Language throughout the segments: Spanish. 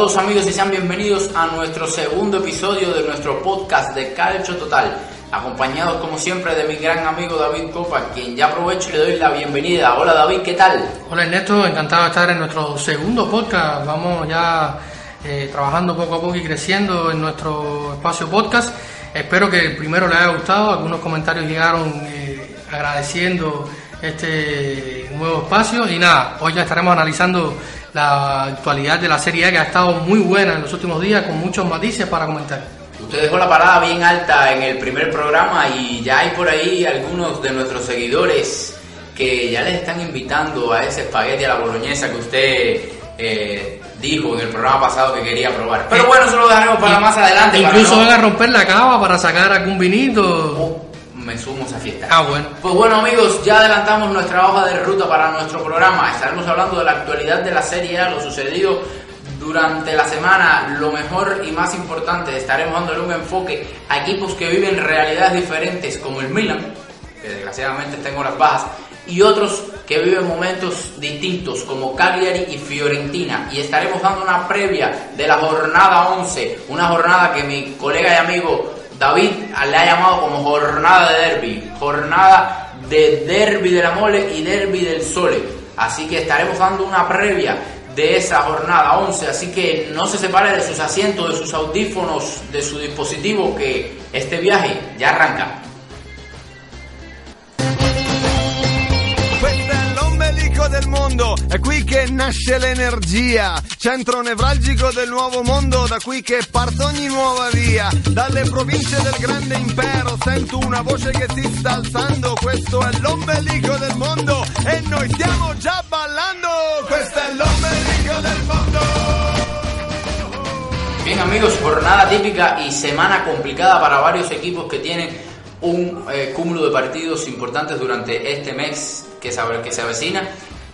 todos amigos y sean bienvenidos a nuestro segundo episodio de nuestro podcast de Calcio Total, acompañados como siempre de mi gran amigo David Copa, quien ya aprovecho y le doy la bienvenida. Hola David, ¿qué tal? Hola Ernesto, encantado de estar en nuestro segundo podcast. Vamos ya eh, trabajando poco a poco y creciendo en nuestro espacio podcast. Espero que el primero les haya gustado. Algunos comentarios llegaron eh, agradeciendo este nuevo espacio. Y nada, hoy ya estaremos analizando la actualidad de la Serie A que ha estado muy buena en los últimos días con muchos matices para comentar. Usted dejó la parada bien alta en el primer programa y ya hay por ahí algunos de nuestros seguidores que ya les están invitando a ese espagueti a la boloñesa que usted eh, dijo en el programa pasado que quería probar. Pero bueno, eso lo dejaremos para más adelante. para Incluso no- van a romper la cava para sacar algún vinito. Oh, me sumo a esa fiesta. Ah, bueno. Pues bueno amigos, ya adelantamos nuestra hoja de ruta para nuestro programa. Estaremos hablando de la actualidad de la Serie A, lo sucedido durante la semana, lo mejor y más importante. Estaremos dándole un enfoque a equipos que viven realidades diferentes como el Milan, que desgraciadamente está en horas bajas, y otros que viven momentos distintos como Cagliari y Fiorentina. Y estaremos dando una previa de la jornada 11, una jornada que mi colega y amigo David le ha llamado como jornada de derby, jornada de derby de la mole y derby del sole. Así que estaremos dando una previa de esa jornada 11, así que no se separe de sus asientos, de sus audífonos, de su dispositivo, que este viaje ya arranca. Mondo, è qui che nasce l'energia, centro nevralgico del nuovo mondo, da qui che parte ogni nuova via, dalle province del grande impero sento una voce che si sta alzando, questo è l'ombelico del mondo e noi stiamo già ballando, questo è l'ombelico del mondo. Bien amigos, jornada típica y semana complicada para varios equipos que tienen un eh, cúmulo de partidos importantes durante este mes que se, que se avecina.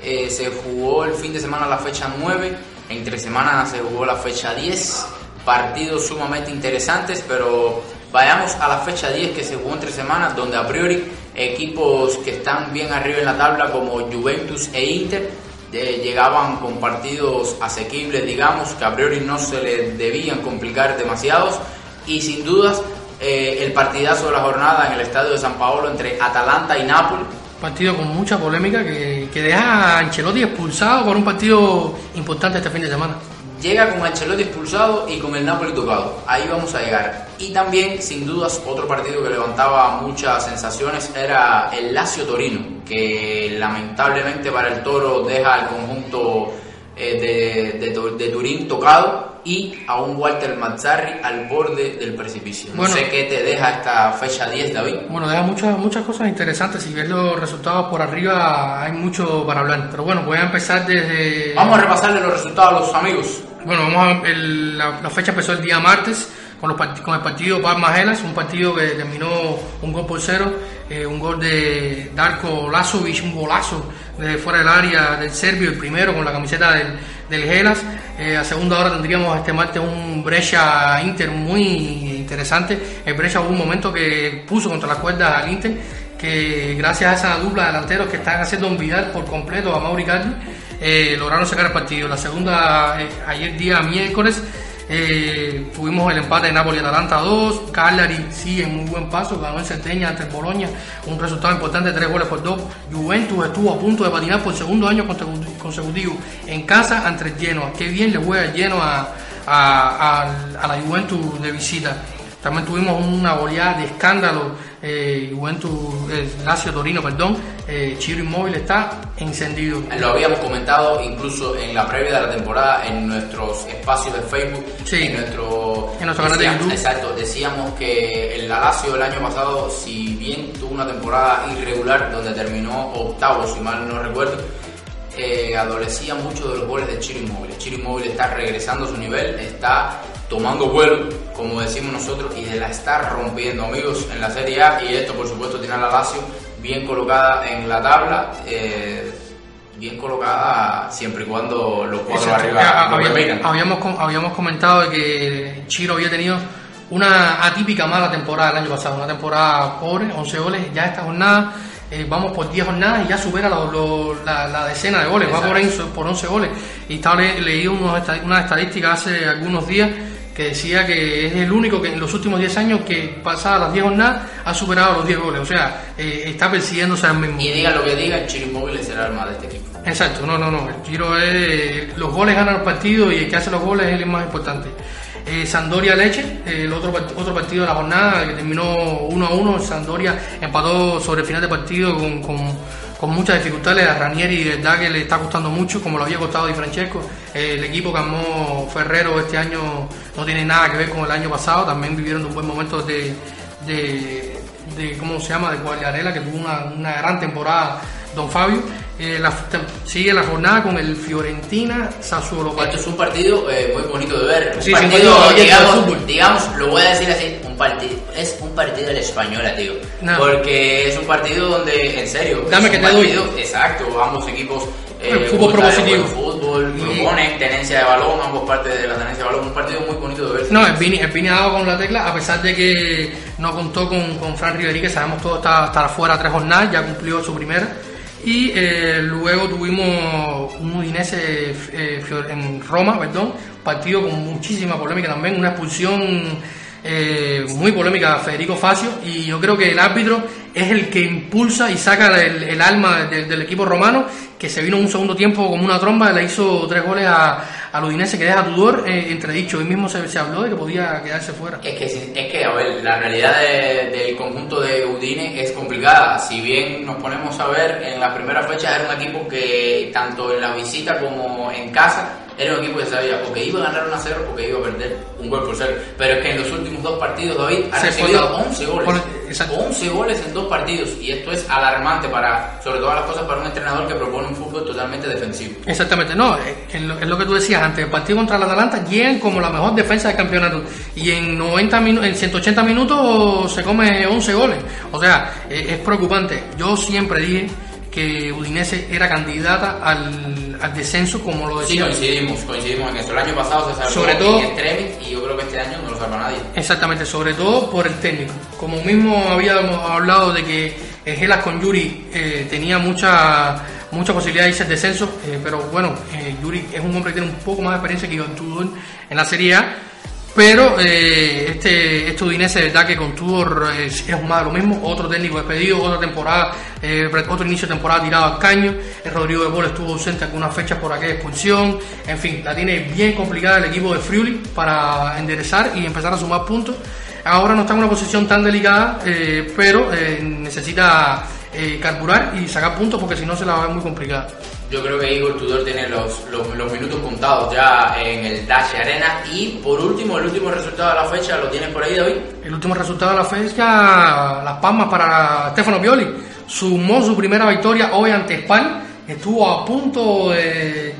Eh, se jugó el fin de semana la fecha 9, entre semanas se jugó la fecha 10, partidos sumamente interesantes, pero vayamos a la fecha 10 que se jugó entre semanas, donde a priori equipos que están bien arriba en la tabla como Juventus e Inter llegaban con partidos asequibles, digamos, que a priori no se les debían complicar demasiados y sin dudas eh, el partidazo de la jornada en el estadio de San Paolo entre Atalanta y Nápoles. Partido con mucha polémica que, deja a Ancelotti expulsado por un partido importante este fin de semana. Llega con Ancelotti expulsado y con el Napoli tocado. Ahí vamos a llegar. Y también, sin dudas, otro partido que levantaba muchas sensaciones era el Lazio Torino, que lamentablemente para el Toro deja al conjunto eh, de, de, de Turín tocado y a un Walter Mazzarri al borde del precipicio. No Bueno. sé qué te deja esta fecha 10, David. Bueno, deja muchas, muchas cosas interesantes. Si ves los resultados por arriba, hay mucho para hablar. Pero bueno, voy a empezar desde. Vamos a repasarle los resultados a los amigos. Bueno, vamos a, el- la, la fecha empezó el día martes con, los con el partido Parma-Gelas, un partido que terminó un gol por cero, eh, un gol de Darko Lazovic, un golazo de fuera del área del serbio, el primero con la camiseta del, del Gelas. Eh, a segunda hora tendríamos este martes un Brescia Inter muy interesante. El Brescia hubo un momento que puso contra las cuerdas al Inter, que gracias a esa dupla de delanteros que están haciendo olvidar por completo a Mauri Cardi, eh, lograron sacar el partido. La segunda, eh, ayer día miércoles, eh, tuvimos el empate de Napoli-Atalanta 2, Cagliari sí en muy buen paso, ganó en Cerdeña ante Boloña, un resultado importante, tres goles por dos. Juventus estuvo a punto de patinar por segundo año consecu- consecutivo en casa ante el Genoa. Qué bien le juega el Genoa a, a la Juventus de visita. También tuvimos una goleada de escándalo, eh, Juventus, eh, Lazio Torino, perdón, eh, Chiro Inmóvil está encendido. Lo habíamos comentado incluso en la previa de la temporada en nuestros espacios de Facebook, Sí. en nuestro, En nuestro canal de decíamos- YouTube. Exacto, decíamos que el Lazio el año pasado, si bien tuvo una temporada irregular donde terminó octavo, si mal no recuerdo, eh, adolecía mucho de los goles de Chiro Inmóvil. Chiro Inmóvil está regresando a su nivel, está tomando vuelo, como decimos nosotros, y de la está rompiendo, amigos, en la Serie A. Y esto, por supuesto, tiene a la Lazio bien colocada en la tabla. eh, bien colocada siempre y cuando los cuatro arriba habíamos, com- habíamos comentado que Chiro había tenido una atípica mala temporada el año pasado, una temporada pobre, 11 goles, ya esta jornada eh, vamos por 10 jornadas y ya supera lo- lo- la, la decena de goles, va por, por 11 goles. Y estaba le- leí unos esta- una estadística hace algunos días que decía que es el único que en los últimos 10 años que pasada las 10 jornadas ha superado los 10 goles, o sea, eh, está persiguiéndose al mismo. Y digan lo que digan, Chiro Inmóvil será el arma de este equipo. Exacto, no, no, no. El Giro es. Los goles ganan los partidos y el que hace los goles es el más importante. Eh, Sandoria Leche, el otro, otro partido de la jornada que terminó 1 a 1. Sandoria empató sobre el final de partido con, con, con muchas dificultades. A Ranieri, de verdad que le está costando mucho, como lo había costado Di Francesco. El equipo que armó Ferrero este año no tiene nada que ver con el año pasado. También vivieron un buen momento de. de de cómo se llama de Guagliarella que tuvo una, una gran temporada Don Fabio Eh, la- sigue la jornada con el Fiorentina Sassuolo Esto es un partido eh, muy bonito de ver. Un Sí, sí, partido, de digamos, digamos, lo voy a decir así, un partido, es un partido de la española, tío. Porque es un partido donde, en serio, Dame es que un te doy. partido, exacto, ambos equipos eh, fútbol propositivo. fútbol, proponen tenencia de balón, ambos partes de la tenencia de balón, un partido muy bonito de ver. No, el Vini, el Vini ha dado con la tecla, a pesar de que no contó con, con Fran Riveri, que sabemos todo está, está fuera tres jornadas, ya cumplió su primera. Y eh, luego tuvimos un Udinese eh, Fior- en Roma, perdón, partido con muchísima polémica también, una expulsión eh, muy polémica a Federico Facio y yo creo que el árbitro es el que impulsa y saca el, alma del equipo romano que se vino un segundo tiempo como una tromba, le hizo tres goles a, al Udinese que deja Tudor eh, entredicho, hoy mismo se, se habló de que podía quedarse fuera. Es que, es que, a ver, la realidad de- del conjunto de Udine es complicada. Si bien nos ponemos a ver, en la primera fecha era un equipo que, tanto en la visita como en casa, era un equipo que sabía o que iba a ganar 1 a 0 o que iba a perder un gol por cero. Pero es que en los últimos dos partidos, David, ha Se recibido fue- 11 goles. Exacto. 11 goles en dos partidos. Y esto es alarmante para, sobre todas las cosas, para un entrenador que propone un fútbol totalmente defensivo. Exactamente, no, es, lo, es lo que tú decías antes, el partido contra el Atalanta llegan como la mejor defensa del campeonato y en 90 minu- en 180 minutos se come 11 goles, o sea, es, es preocupante. Yo siempre dije que Udinese era candidata al, al descenso, como lo Sí, decía. coincidimos, coincidimos en eso. El año pasado se salvó Sobre todo- en extremis y yo creo que este año no lo salva nadie. Exactamente, sobre todo por el técnico. Como mismo habíamos hablado de que el Gelas con Yuri eh, tenía mucha mucha posibilidad de irse al descenso, eh, pero bueno, eh, Yuri es un hombre que tiene un poco más de experiencia que Iván Tudor en la Serie A, pero eh, este, este Udinese, de verdad que con Tudor eh, es, más de lo mismo, otro técnico despedido, otra temporada, eh, otro inicio de temporada tirado al caño, el Rodrigo de Paul estuvo ausente algunas fechas por aquella expulsión, en fin, la tiene bien complicada el equipo de Friuli para enderezar y empezar a sumar puntos. Ahora no está en una posición tan delicada, pero necesita carburar y sacar puntos porque si no se la va a ver muy complicada. Yo creo que Igor Tudor tiene los, los, los minutos contados ya en el Dash Arena. Y por último, el último resultado de la fecha, ¿lo tienes por ahí, David? El último resultado de la fecha, las palmas para Stefano Pioli. Sumó su primera victoria hoy ante Spal. Estuvo a punto de,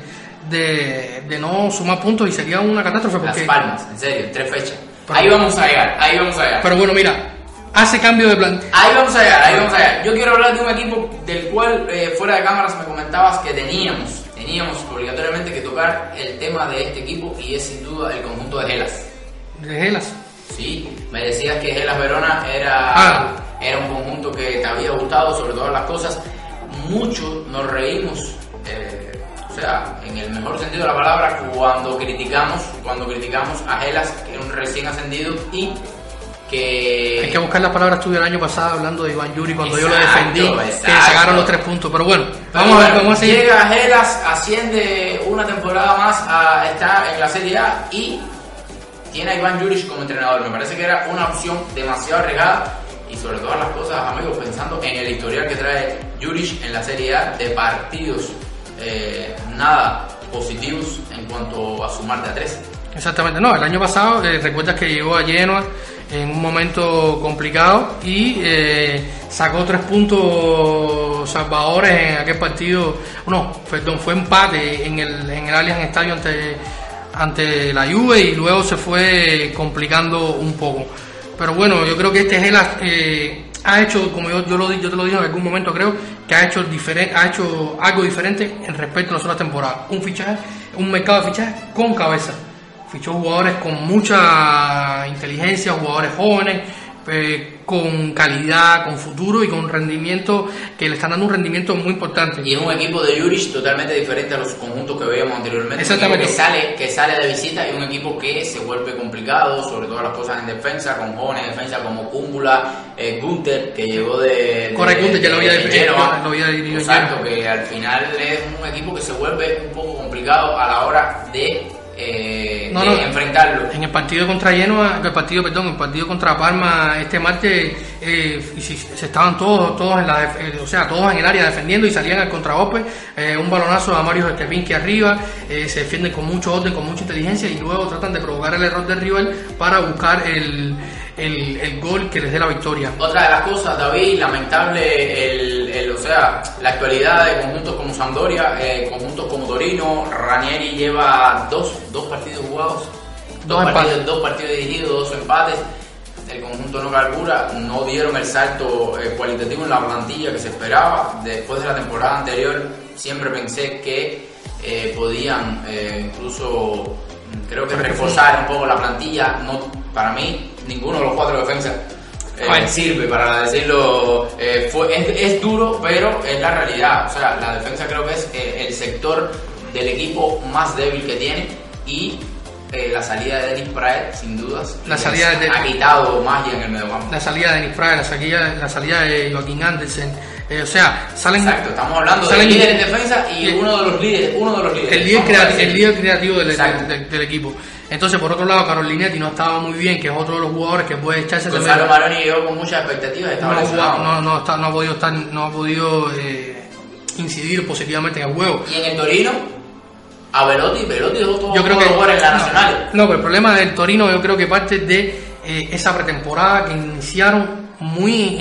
de, de no sumar puntos y sería una catástrofe Las porque... Palmas, en serio, tres fechas. Pero- ahí vamos a llegar, ahí vamos a llegar. Pero bueno, mira, hace cambio de plan. Ahí vamos a llegar, ahí vamos a llegar. Yo quiero hablar de un equipo del cual eh, fuera de cámaras me comentabas que teníamos, teníamos obligatoriamente que tocar el tema de este equipo y es sin duda el conjunto de Gelas. De Gelas. Sí, me decías que Gelas Verona era, Ah. era un conjunto que te había gustado sobre todas las cosas. Muchos nos reímos, eh, o sea, en el mejor sentido de la palabra, cuando criticamos, cuando criticamos a Gelas, que era un recién ascendido y que... Hay que buscar las palabras tuyas el año pasado hablando de Iván Yuri cuando yo lo Exacto, defendí, que exacto. sacaron los tres puntos. Pero bueno, Pero vamos a ver, a seguir. Llega Gelas, asciende una temporada más a estar en la Serie A y tiene a Iván Juric como entrenador. Me parece que era una opción demasiado arriesgada y sobre todas las cosas, amigos, pensando en el historial que trae Juric en la Serie A de partidos eh, nada positivos en cuanto a sumarte a tres. Exactamente, no, el año pasado eh, recuerdas que llegó a Genoa en un momento complicado y eh, sacó tres puntos salvadores en aquel partido, no, perdón, fue empate en el, en el Allianz Stadium ante, ante la Juve y luego se fue complicando un poco. Pero bueno, yo creo que este es el, eh, ha hecho, como yo, yo, lo, yo te lo dije en algún momento, creo que ha hecho, diferente, ha hecho algo diferente en respecto a las otras temporadas. Un fichaje, un mercado de fichajes con cabeza. Fichó jugadores con mucha inteligencia, jugadores jóvenes, eh, con calidad, con futuro y con rendimiento que le están dando un rendimiento muy importante. Y es un equipo de Juric totalmente diferente a los conjuntos que veíamos anteriormente. Exactamente. que sale, que sale de visita y un equipo que se vuelve complicado, sobre todo las cosas en defensa, con jóvenes en defensa como Cúmbula, eh, Gunther, que llegó de. Correcto, Gunther ya lo había, de Genoa. lo había dirigido Exacto, que al final es un equipo que se vuelve un poco complicado a la hora de eh, No, de no. enfrentarlo. En el partido contra Genoa, el partido, perdón, el partido contra Parma este martes, eh, se estaban todos, todos en la, eh, o sea, todos en el área defendiendo y salían al contragolpe, eh, un balonazo a Mario Stepinski arriba, eh, se defienden con mucho orden, con mucha inteligencia y luego tratan de provocar el error del rival para buscar el, el, el gol que les dé la victoria. Otra de las cosas, David, lamentable, el, el- o sea, la actualidad de conjuntos como Sampdoria, eh, conjuntos como Torino, Ranieri lleva dos, dos partidos jugados, dos, Dos partidos, dos partidos dirigidos, dos empates. El conjunto no calcula, no dieron el salto eh, cualitativo en la plantilla que se esperaba. Después de la temporada anterior, siempre pensé que eh, podían incluso, mm, creo que reforzar un poco la plantilla. No, para mí, ninguno de los cuatro defensas eh, Bueno. sirve para decirlo. eh, fue, es, es duro, pero es la realidad. O sea, la defensa creo que es eh, el sector del equipo más débil que tiene y eh, la salida de Denis Praet, sin dudas, La salida de- ha quitado magia en el mediocampo. La salida de Denis Praga, la salida, la salida de Joaquín Andersen, eh, o sea, salen... Exacto, estamos hablando líder en defensa y uno de los líderes, uno de los líderes. el líder, el creativo del, Exacto. del- del equipo. Entonces, por otro lado, Carolinetti no estaba muy bien, que es otro de los jugadores que puede echarse Gonzalo medio- Maroni llegó con muchas expectativas, estaba no, no, no, está- no ha podido estar, no ha podido eh, incidir positivamente en el juego. Y en el Torino, a Velotti, Velotti dejó todo Yo creo que jugar en la no, Nacional. No, pero el problema del Torino yo creo que parte de eh, esa pretemporada que iniciaron muy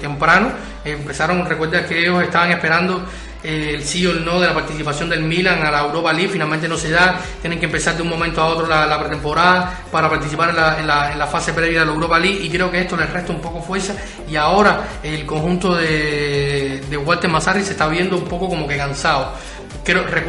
temprano. Empezaron, recuerda que ellos estaban esperando eh, el sí o el no de la participación del Milan a la Europa League, finalmente no se da, tienen que empezar de un momento a otro la, pretemporada para participar en la, en, la, en la fase previa de la Europa League. Y creo que esto les resta un poco fuerza. Y ahora el conjunto de, de Walter Mazzarri se está viendo un poco como que cansado.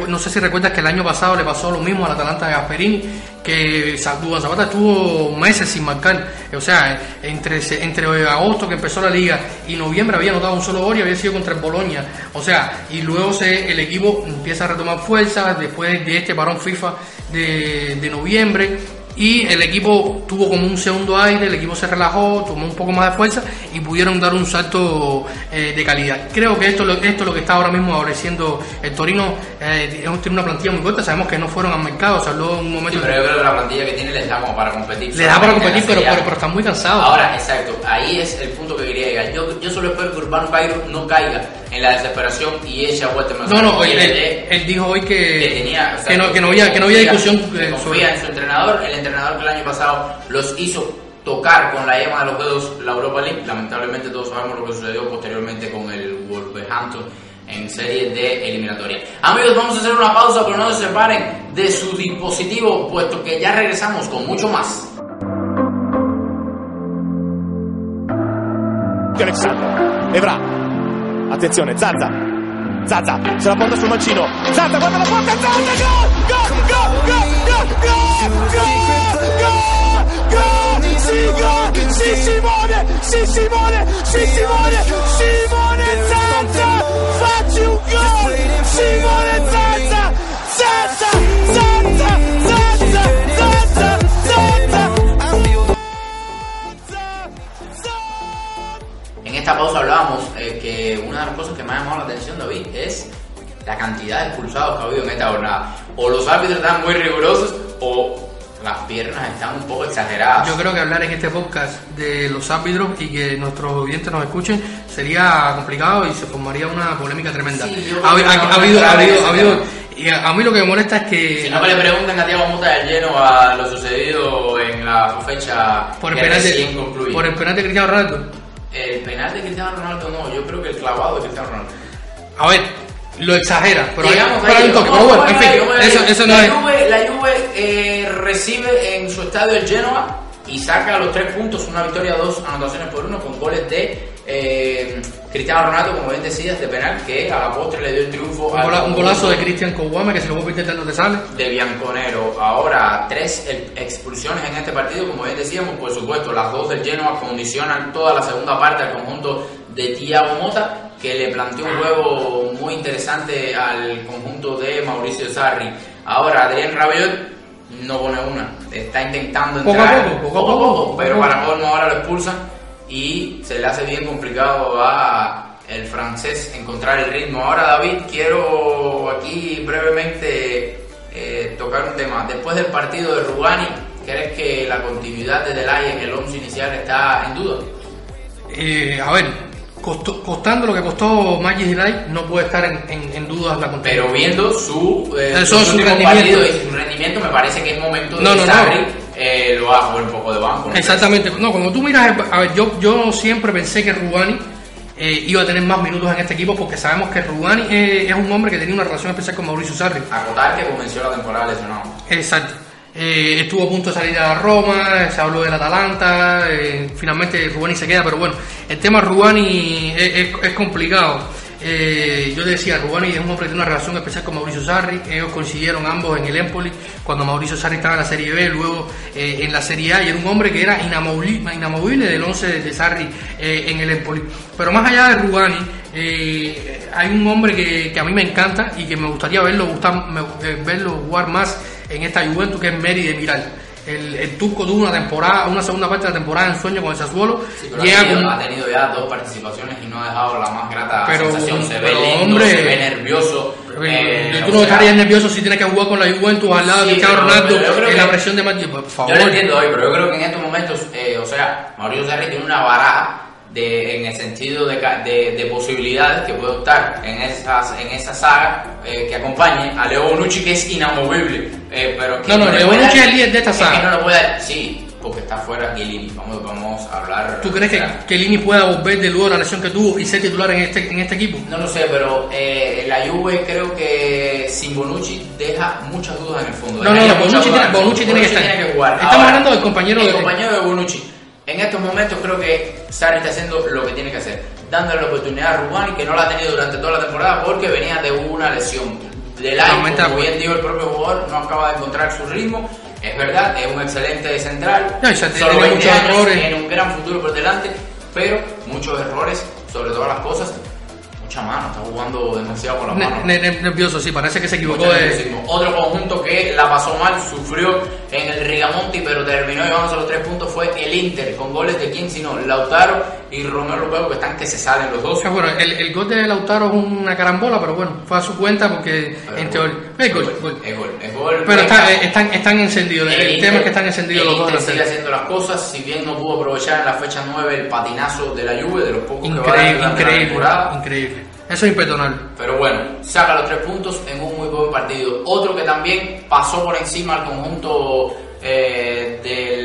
No sé si recuerdas que el año pasado le pasó lo mismo al Atalanta de Gasperini, que Duván Zapata estuvo meses sin marcar. O sea, entre, entre agosto que empezó la liga y noviembre había anotado un solo gol y había sido contra el Boloña. O sea, y luego se, el equipo empieza a retomar fuerzas después de este parón FIFA de noviembre. Y el equipo tuvo como un segundo aire, el equipo se relajó, tomó un poco más de fuerza y pudieron dar un salto eh, de calidad. Creo que esto, esto es lo que está ahora mismo favoreciendo el Torino. eh, tiene una plantilla muy corta, sabemos que no fueron al mercado, se habló un Sí, momento. pero yo creo que la plantilla que tiene les da como para competir. le da para competir, pero, pero, pero están muy cansados. Ahora, exacto, ahí es el punto que quería llegar. Yo, yo solo espero que Urbano Cairo no caiga en la desesperación y eche a Walter no, no, Y él, dijo hoy que, que tenía, o sea, que, no, que no había, que no había discusión que eh, confía en su entrenador, el entrenador que el año pasado los hizo tocar con la yema de los dedos la Europa League. Lamentablemente todos sabemos lo que sucedió posteriormente con el Wolverhampton en serie de eliminatoria. Amigos, vamos a hacer una pausa, pero no se separen de su dispositivo, puesto que ya regresamos con mucho más. Alexandro Evra Attenzione, Zazza. Zazza, se la porta sul mancino. Zazza, guarda la porta, Zazza, gol! Gol, gol, gol, gol, gol, gol, gol, gol, sì, gol, sì, Simone, sì, Simone, sì, Simone, Simone Zazza, facci un gol, Simone Zazza. Esta pausa hablábamos eh, que una de las cosas que me ha llamado la atención, David, es la cantidad de expulsados que ha habido en esta jornada. O los árbitros están muy rigurosos o las piernas están un poco exageradas. Yo creo que hablar en este podcast de los árbitros y que nuestros oyentes nos escuchen sería complicado y se formaría una polémica tremenda. Sí, ha, ha- ha habido, ha habido, ha habido- y a, mí lo que me molesta es que Si no que le pregunten a Thiago Mota del lleno a lo sucedido en la fecha por el penal de, por el penal de Cristiano Ronaldo. El penal de Cristiano Ronaldo no, yo creo que el clavado de Cristiano Ronaldo. A ver, lo exagera, pero Llegamos hay ahí, un toque. vamos, Pero bueno, en fin, vamos ahí. eso, eso no la es. Juve, la Juve eh, recibe en su estadio el Genoa y saca los tres puntos, una victoria, dos anotaciones por uno, con goles de eh, Cristiano Ronaldo, como bien decías, de penal, que a la postre le dio el triunfo Un, gola- un golazo de Cristian Kouame que se lo vuelve a no te sale. de Bianconero. Ahora, tres expulsiones en este partido, como bien decíamos, por supuesto, las dos del Genoa condicionan toda la segunda parte al conjunto de Thiago Mota, que le planteó un juego muy interesante al conjunto de Mauricio Sarri. Ahora, Adrián Rabiot no pone una, está intentando Poco a entrar poco, poco a poco, poco pero para colmo ahora lo expulsan y se le hace bien complicado a el francés encontrar el ritmo. Ahora David, quiero aquí brevemente eh, tocar un tema. Después del partido de Rugani, ¿crees que la continuidad de Delay en el 11 inicial está en duda? Eh, a ver, costando lo que costó Magic Light, no puede estar en, en, en dudas la continuidad. Pero viendo su, eh, su últimos rendimiento. partidos y su rendimiento, me parece que es momento de No, que no, no. Eh, lo haga poner un poco de banco. ¿no? Exactamente. No, cuando tú miras, a ver, yo, yo siempre pensé que Rugani eh, iba a tener más minutos en este equipo porque sabemos que Rugani eh, es un hombre que tenía una relación especial con Mauricio Sarri. Acotar que comenzó la temporada lesionado. Exacto. Eh, estuvo a punto de salir a Roma, se habló del Atalanta, finalmente Rugani se queda, pero bueno, el tema Rugani es, es- es complicado. Eh, yo decía, Rugani es un hombre tiene una relación especial con Mauricio Sarri, ellos coincidieron ambos en el Empoli cuando Mauricio Sarri estaba en la Serie B, luego eh, en la Serie A, y era un hombre que era inamovible, del 11 de, de Sarri eh, en el Empoli. Pero más allá de Rugani, eh, hay un hombre que, a mí me encanta y que me gustaría verlo, verlo jugar más en esta Juventus que es Meri de Miral. El, el turco tuvo una temporada, una segunda parte de la temporada en sueño con el Sassuolo. Sí, llega ha, tenido, con- ha tenido ya dos participaciones y no ha dejado la más grata Pero, sensación. Se ve pero, lento, hombre, se ve nervioso. Eh, eh, tú no sea, estarías nervioso si tienes que jugar con la Juventus al lado de Sí, Cristiano pero- Ronaldo en que- la presión de Madrid. Por favor. Yo lo entiendo hoy, pero yo creo que en estos momentos, eh, o sea, Mauricio Sarri tiene una baraja de, en el sentido de, de, de posibilidades que puede optar en, esas, en esa saga eh, que acompañe a Leo Bonucci, que es inamovible. eh, pero que No, no, le Leo Bonucci es el líder de esta es saga. que no le puede dar, sí, porque está fuera Chiellini. Vamos, vamos a hablar. ¿Tú crees que, que Lini pueda volver de luego la lesión que tuvo y ser titular en este, en este equipo? No lo sé, pero eh, la Juve creo que sin Bonucci deja muchas dudas en el fondo. No, no, no, Bonucci tiene- Bonucci tiene que estar. tiene que jugar. Estamos Ahora, hablando del compañero el de- compañero de Bonucci. En estos momentos creo que Sarri está haciendo lo que tiene que hacer, dándole la oportunidad a Rubani, que no la ha tenido durante toda la temporada porque venía de una lesión. Del de como bien dijo el propio jugador, no acaba de encontrar su ritmo. Es verdad, es un excelente central. No, y se solo tiene 20 muchos años, errores. tiene un gran futuro por delante, pero muchos errores sobre todas las cosas. Mucha mano, está jugando demasiado con las Ne- manos. ne- ne- nervioso, sí, parece que se equivocó de... Otro conjunto que la pasó mal, sufrió en el Rigamonti, pero terminó llevándose los tres puntos fue el Inter, con goles de quién sino Lautaro y Romero Luego, que están que se salen los dos. Bueno, el, el gol de Lautaro es una carambola, pero bueno, fue a su cuenta porque en teoría... Es gol, gol, es gol, es gol. Pero está- eh, están, están encendidos, el, Inter- tema es que están encendidos el los dos sigue haciendo las cosas, si bien no pudo aprovechar en la fecha 9 el patinazo de la Juve, de los pocos que va a Increíble, la increíble, temporada. increíble. Eso es imperdonable. Pero bueno, saca los tres puntos en un muy buen partido. Otro que también pasó por encima al conjunto eh, del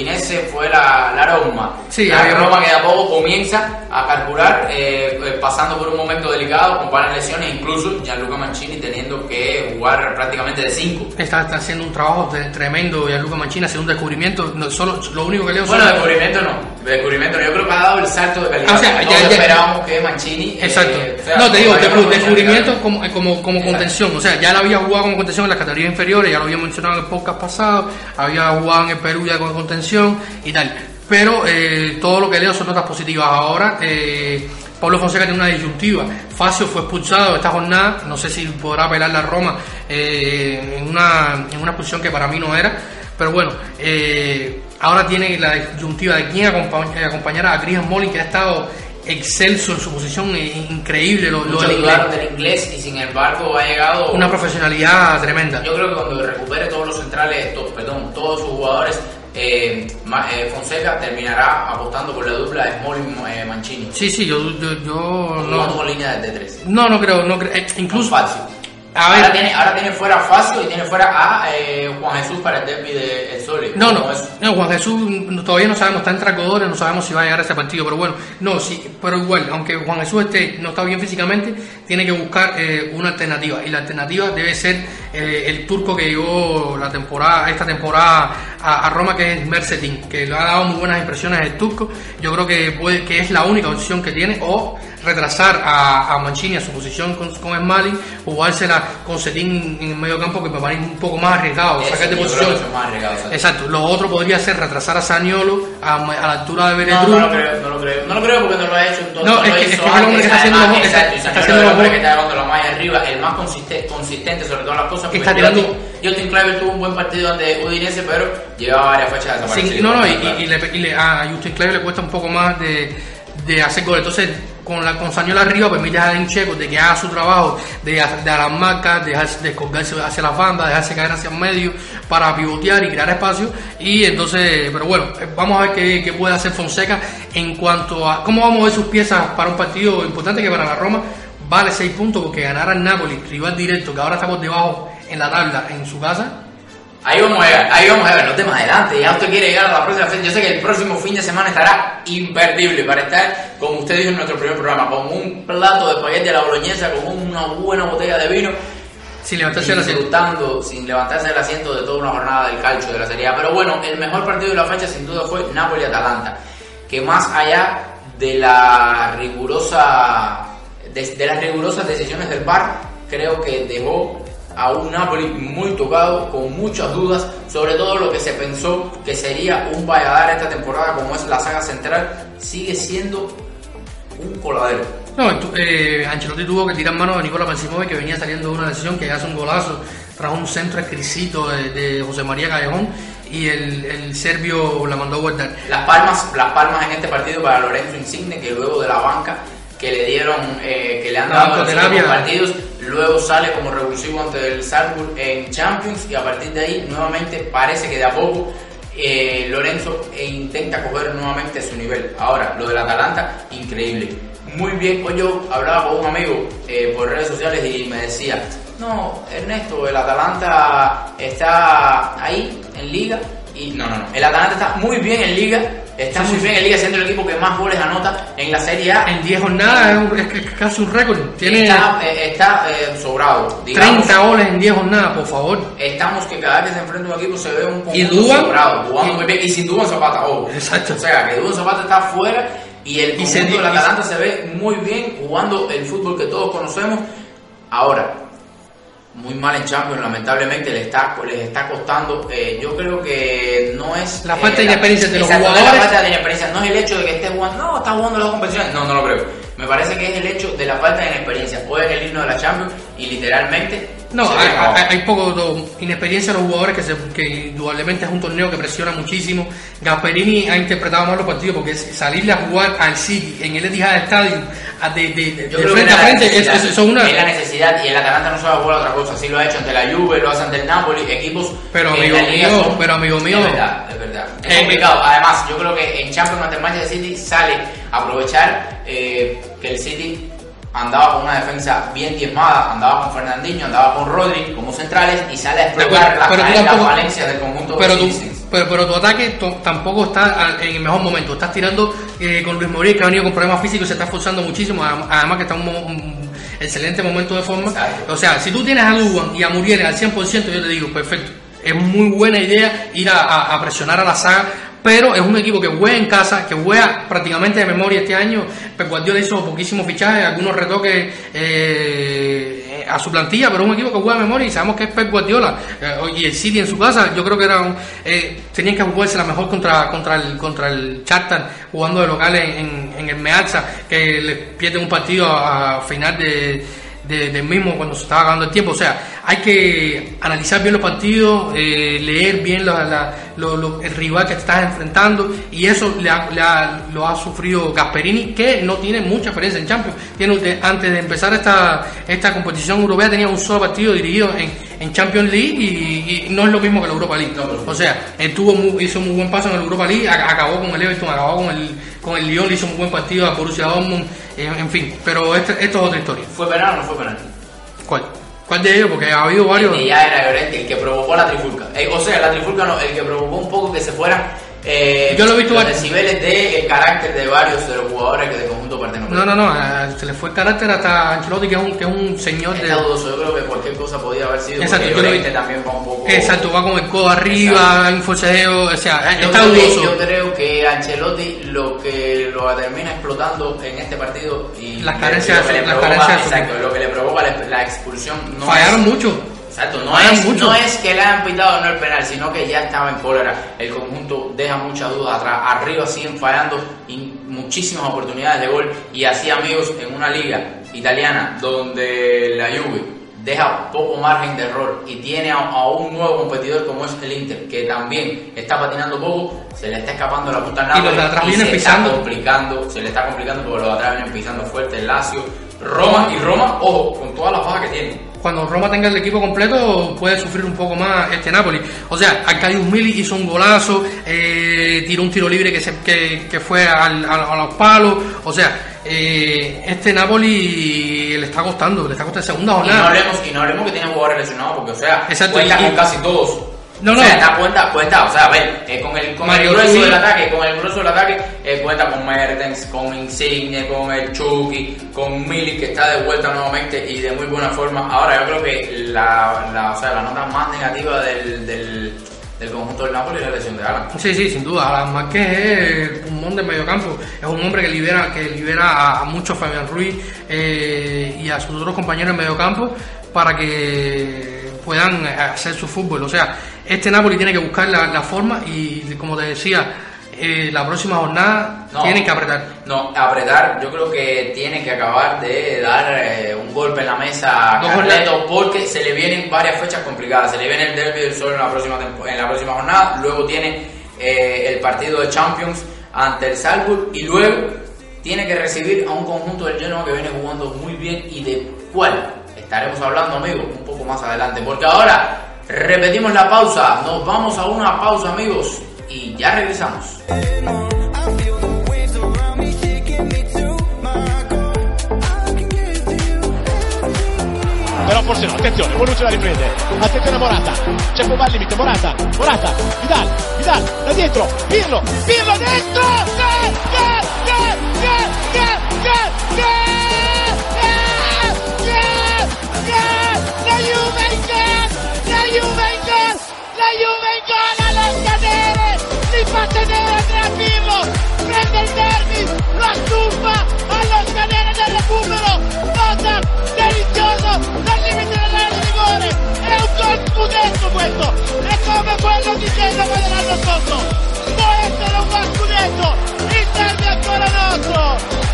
Udinese fue la, la Roma. Sí, la Roma que de a poco comienza a carburar, eh, eh, pasando por un momento delicado con varias lesiones, incluso Gianluca Mancini teniendo que jugar prácticamente de 5. Está, está haciendo un trabajo tremendo y Luca Mancini haciendo un descubrimiento. No, solo, lo único que leo Bueno, son- descubrimiento no, descubrimiento. Yo creo que ha dado el salto de calidad. Ah, o sea, ya- ya- esperábamos que Mancini. eh, Exacto. o sea, no, te digo, descubrimiento Mancini. como, como, como contención. O sea, ya él había jugado como contención en las categorías inferiores, ya lo había mencionado en el podcast pasado, había jugado en el Perú ya con contención y tal. Pero eh, todo lo que leo son notas positivas. Ahora, eh, Pablo Fonseca tiene una disyuntiva. Facio fue expulsado esta jornada, no sé si podrá apelar la Roma eh, en, una, en una expulsión que para mí no era. Pero bueno, eh, ahora tiene la disyuntiva de quién eh, acompañará a Chris Molin, que ha estado excelso en su posición, eh, increíble. Lo, del inglés. del inglés y sin embargo ha llegado Una profesionalidad tremenda. Yo creo que cuando recupere todos los centrales, to- perdón, todos sus jugadores, eh, eh, Fonseca terminará apostando por la dupla Smalling-Mancini. Sí, sí, yo, yo, yo no, con línea de tres. no, no creo, no creo, eh, incluso. A ahora, ver, tiene, ahora tiene fuera Facio y tiene fuera a eh, Juan Jesús para el derby de El Sole. No, no, no, Juan Jesús todavía no sabemos, está en tracodores, no sabemos si va a llegar a ese partido, pero bueno, no, sí, pero igual, aunque Juan Jesús esté, no está bien físicamente, tiene que buscar eh, una alternativa, y la alternativa debe ser eh, el turco que llegó la temporada, esta temporada a, a Roma, que es Mercedes, que le ha dado muy buenas impresiones el turco, yo creo que puede, que es la única opción que tiene, o retrasar a, a Mancini a su posición con, con Smalling, jugársela con Cetín en el medio campo, que me parece un poco más arriesgado, Eso, sacar de posición. más arriesgado. Exacto, lo otro podría ser retrasar a Saniolo a, a la altura de No, Beretru. no lo creo, no lo creo. No lo creo porque no lo ha hecho. Entonces, No, es que- es que es el hombre que está haciendo los- exacto, está haciendo los que está llevando la malla arriba, el más consiste- consistente sobre todas las cosas. Está tirando- Justin- Kluivert tuvo un buen partido ante Udinese, pero llevaba varias fechas Sí, desaparecidas. no, no, y, y- le, y le- a Justin Kleber le cuesta un poco más de, de hacer goles. Entonces, con la con Saniolo arriba, permite a Dean Checo de que haga su trabajo, de, de a las marcas, de, de colgarse hacia las bandas, dejarse caer hacia el medio para pivotear y crear espacio. Y entonces, pero bueno, eh, vamos a ver qué, qué puede hacer Fonseca en cuanto a cómo vamos a ver sus piezas para un partido importante que para la Roma vale 6 puntos porque ganar al Napoli, rival directo, que ahora está por debajo en la tabla en su casa. Ahí vamos a llegar, ahí vamos a ver, no te más adelante, ya usted quiere llegar a la próxima fecha. Yo sé que el próximo fin de semana estará imperdible para estar, como usted dijo en nuestro primer programa, con un plato de espagueti a la boloñesa, con una buena botella de vino, Sin levantarse de la asiento. disfrutando sin levantarse del asiento de toda una jornada del calcio de la Serie A. Pero bueno, el mejor partido de la fecha sin duda fue Napoli-Atalanta, que más allá de la rigurosa de, de las rigurosas decisiones del VAR, creo que dejó a un Napoli muy tocado, con muchas dudas, sobre todo lo que se pensó que sería un Valladar esta temporada, como es la saga central, sigue siendo un coladero. No, eh, Ancelotti tuvo que tirar mano de Nicola Mancimovic que venía saliendo de una lesión que hace un golazo tras un centro exquisito de, de José María Callejón y el, el serbio la mandó a guardar. Las palmas, las palmas en este partido para Lorenzo Insigne, que luego de la banca que le dieron, eh, que le han dado en los partidos, luego sale como revulsivo ante el Salzburg en Champions y a partir de ahí nuevamente parece que de a poco eh, Lorenzo intenta coger nuevamente su nivel. Ahora, lo del Atalanta, increíble. Muy bien, hoy yo hablaba con un amigo eh, por redes sociales y me decía, no, Ernesto, el Atalanta está ahí en liga y no, no, no, el Atalanta está muy bien en liga, está Sí, muy sí, bien en liga siendo el equipo que más goles anota en la Serie A. En 10 jornadas es, un- es es casi un récord. Tiene Está, eh, está eh, sobrado, digamos. 30 goles en 10 jornadas, por favor. Estamos que cada vez que se enfrenta un equipo se ve un Y Duban- sobrado, jugando y- muy bien y sin Duban Zapata, ojo. Exacto. O sea, que Duban Zapata está fuera y el Y se conjunto del y se- Atalanta se ve muy bien jugando el fútbol que todos conocemos. Ahora, muy mal en Champions, lamentablemente le está, les está costando. eh, yo creo que no es. La eh, falta de la- inexperiencia de los exacto, no es jugadores. la falta de inexperiencia, no es el hecho de que esté jugando, no, está jugando las competiciones. No, no lo creo. Me parece que es el hecho de la falta de inexperiencia. Juega en el himno de la Champions y literalmente. No, se hay, abajo. hay- hay poco de inexperiencia en los jugadores que, se, que indudablemente es un torneo que presiona muchísimo. Gasperini ha interpretado mal los partidos porque salirle a jugar al City en el Etihad Stadium de, de, de- de frente a frente es, es- una... es la necesidad y el Atalanta no sabe jugar otra cosa. Así lo ha hecho ante la Juve, lo hace ante el Napoli, equipos Pero, amigo mío, son- pero, amigo mío. Es verdad, es verdad. Es Eh, complicado. Además, yo creo que en Champions ante el Manchester City sale a aprovechar eh, que el City andaba con una defensa bien diezmada, andaba con Fernandinho, andaba con Rodri como centrales y sale a explotar las tú la falencias del conjunto pero de tu, Citizens. pero, pero tu ataque tampoco está en el mejor momento. Estás tirando eh, con Luis Morir, que ha venido con problemas físicos y se está esforzando muchísimo. adem- Además que está en un, un excelente momento de forma. Exacto. O sea, si tú tienes a Duban y a Muriel al 100%, yo te digo, perfecto. Es muy buena idea ir a, a- a presionar a la saga, pero es un equipo que juega en casa, que juega prácticamente de memoria este año. Pep Guardiola hizo poquísimos fichajes, algunos retoques eh, a su plantilla, pero es un equipo que juega de memoria y sabemos que es Pep Guardiola. Eh, y el City en su casa, yo creo que era un, eh, tenían que jugarse la mejor contra, contra el contra el Chartan, jugando de local en, el Meazza, que le pierden un partido a, final de de- del mismo cuando se estaba acabando el tiempo. O sea, hay que analizar bien los partidos, eh, leer bien la- lo- lo- el rival que estás enfrentando y eso le ha- le ha- lo ha sufrido Gasperini, que no tiene mucha experiencia en Champions. Tiene, antes de empezar esta, esta competición europea tenía un solo partido dirigido en, en Champions League y, y no es lo mismo que la Europa League. O sea, él tuvo muy- hizo muy buen paso en la Europa League, ac- acabó con el Everton, acabó con el, con el Lyon, hizo un buen partido a Borussia Dortmund, en, en fin. Pero este- esto es otra historia. ¿Fue penal o no fue penal? ¿Cuál? ¿Cuál de ellos? Porque ha habido varios. El ya era Llorente, el que provocó la trifulca. Eh, o sea, la trifulca no, el que provocó un poco que se fuera eh, Yo lo he visto los decibeles de el carácter de varios de los jugadores que de conjunto pertenecen. No, no, no, a- se le fue el carácter hasta Ancelotti, que es un, que es un señor de... Dudoso, yo creo que cualquier cosa podía haber sido. Exacto, yo lo vi. También va un poco. Exacto, va con el codo arriba, hay un forcejeo, o sea, Yo está dudoso. yo creo que Ancelotti lo que lo termina explotando en este partido y Las carencias las carencias exacto, lo que le provoca la, la expulsión no Fallaron es, mucho. Exacto, no es, mucho. no es que le hayan pitado no el penal, sino que ya estaba en cólera. El conjunto deja muchas dudas atrás. Arriba siguen fallando muchísimas oportunidades de gol. Y así, amigos, en una liga italiana donde la Juve deja poco margen de error y tiene a, a un nuevo competidor como es el Inter, que también está patinando poco, se le está escapando la punta al Y los de atrás vienen se pisando. está complicando, se le está complicando porque los de atrás vienen pisando fuerte el Lazio, Roma y Roma, ojo, con todas las bajas que tiene. Cuando Roma tenga el equipo completo puede sufrir un poco más este Napoli. O sea, Arcadius Mili hizo un golazo, eh, tiró un tiro libre que, se, que, que fue al- a los palos. O sea, eh, este Napoli le está costando, le está costando segunda Y no jornada. hablemos, y no hablemos que tiene jugadores lesionados, porque, o sea, Exacto, cuenta y- con casi todos. No, o no. sea, está cuenta, cuenta, o sea, a ver, eh, con el, con el Mario grueso del ataque, con el grueso del ataque, eh, cuenta con Mertens, con Insigne, con el Chucky, con Milik, que está de vuelta nuevamente y de muy buena forma. Ahora, yo creo que la, la, o sea, la nota más negativa del, del, del conjunto del Napoli es la lesión de Alan. Sí, sí, sin duda. Alan Márquez es el pulmón del mediocampo. Es un hombre que libera, que libera a, a muchos Fabián Ruiz eh, y a sus otros compañeros en mediocampo para que puedan hacer su fútbol. O sea, este Napoli tiene que buscar la, la forma y, como te decía, eh, la próxima jornada No. tienen que apretar. No, apretar, yo creo que tiene que acabar de dar eh, un golpe en la mesa a Carleto porque se le vienen varias fechas complicadas. Se le viene el derby del sol en la próxima, en la próxima jornada, luego tiene eh, el partido de Champions ante el Salzburg y luego tiene que recibir a un conjunto del Genoa que viene jugando muy bien y de cuál estaremos hablando, amigos, un poco más adelante. Porque ahora repetimos la pausa, nos vamos a una pausa, amigos, y ya regresamos. Però forse no, attenzione, Bonucci la riprende. Attenzione Morata. C'è Pogba al limite, Morata. Morata, Vidal, Vidal, da dietro. Pirlo, Pirlo dentro! Gol! Juve in! La Juve in gol! Li fa tenere Andrea Pirlo! Prende il derby! Lo assumpa allo scadere del recupero! Nota delizioso dal limite dell'area rigore! È un gol scudetto questo! È come quello di Genoa dell'anno scorso! Può essere un gol scudetto! Il derby è ancora nostro!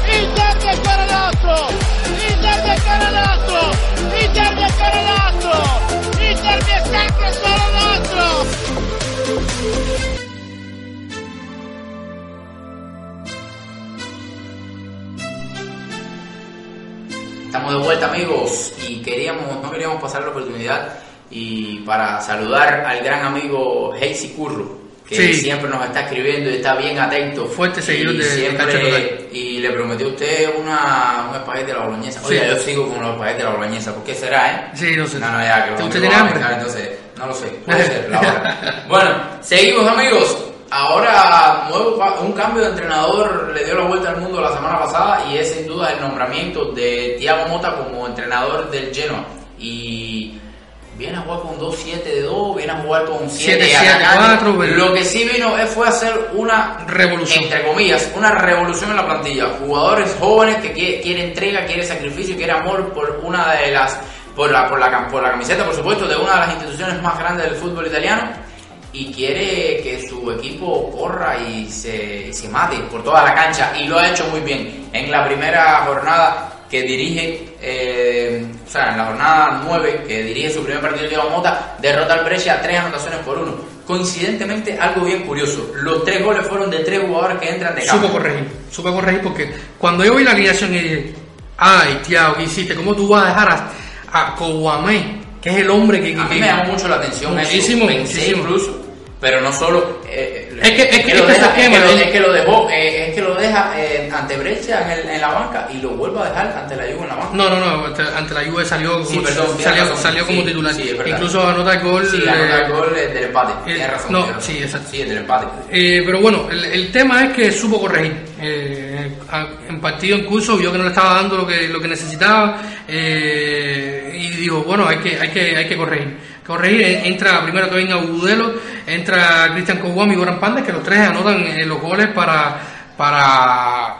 Il derby è ancora nostro! Il derby è ancora nostro! Il derby è ancora nostro! Estamos de vuelta amigos y queríamos, no queríamos pasar la oportunidad y para saludar al gran amigo Heisy Curro, que Sí. siempre nos está escribiendo y está bien atento. Fuerte seguidor y de- siempre. Y le prometió a usted una, un espagueti de la boloñesa. Sí. Oye, yo sigo con los espaguetis de la boloñesa, ¿por qué será, eh? Sí, no sé. No, no, ya, que ¿Usted tiene hambre? Entonces, no lo sé, puede ser, la hora. Bueno, seguimos amigos. Ahora, nuevo, un cambio de entrenador le dio la vuelta al mundo la semana pasada y es sin duda el nombramiento de Thiago Mota como entrenador del Genoa. Y viene a jugar con 2-7 de 2, viene a jugar con 7 7-7-4, pero- Lo que sí vino fue hacer una Revolución. entre comillas, una revolución en la plantilla. Jugadores jóvenes que quiere, quiere entrega, quiere sacrificio, quiere amor por una de las, por la, por la, por la camiseta, por supuesto, de una de las instituciones más grandes del fútbol italiano. Y quiere que su equipo corra y se, y se mate por toda la cancha. Y lo ha hecho muy bien. En la primera jornada que dirige, eh, o sea, en la jornada 9, que dirige su primer partido de Mota, derrota al Brescia tres anotaciones por uno. Coincidentemente, algo bien curioso, los tres goles fueron de tres jugadores que entran de campo. Supo corregir, supo corregir porque cuando yo vi la alineación y dije, ay, Tiago, ¿qué hiciste? ¿Cómo tú vas a dejar a, a Kouamé, que es el hombre que... que- A mí que- me llamó mucho la atención Muchísimo, eso. Pensé muchísimo. incluso, pero no solo... eh, Es que- es que- lo es que deja, se es que lo- dejó, eh, es que lo deja eh, ante Brescia en, el- en la banca y lo vuelve a dejar ante la Juve en la banca. No, no, no, ante, la Juve salió, Sí, como- perdón, salió, razón. salió como Sí, titular. sí. Incluso anota el gol. Sí, anota el gol del empate. Tienes razón. no, sí, exacto. Sí, el del empate. Eh, pero bueno, el, el tema es que supo corregir. Eh, en partido en curso vio que no le estaba dando lo que, lo que necesitaba eh, y dijo, bueno, hay que, hay que, hay que corregir. Corregir, entra primero Kevin Agudelo, entra Cristian Kouam y Goran Pandes, que los tres anotan los goles para, para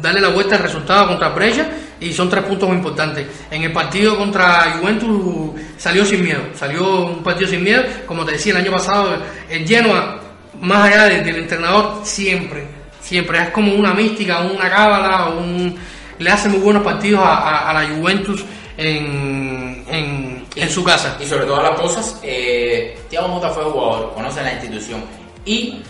darle la vuelta al resultado contra Brescia y son tres puntos muy importantes. En el partido contra Juventus salió sin miedo, salió un partido sin miedo, como te decía el año pasado, el Genoa, más allá de- del entrenador, siempre, siempre es como una mística, una cábala, un, le hace muy buenos partidos a la Juventus en, en, en su casa. Y sobre todas las cosas, eh, Thiago Mota fue jugador, conoce la institución y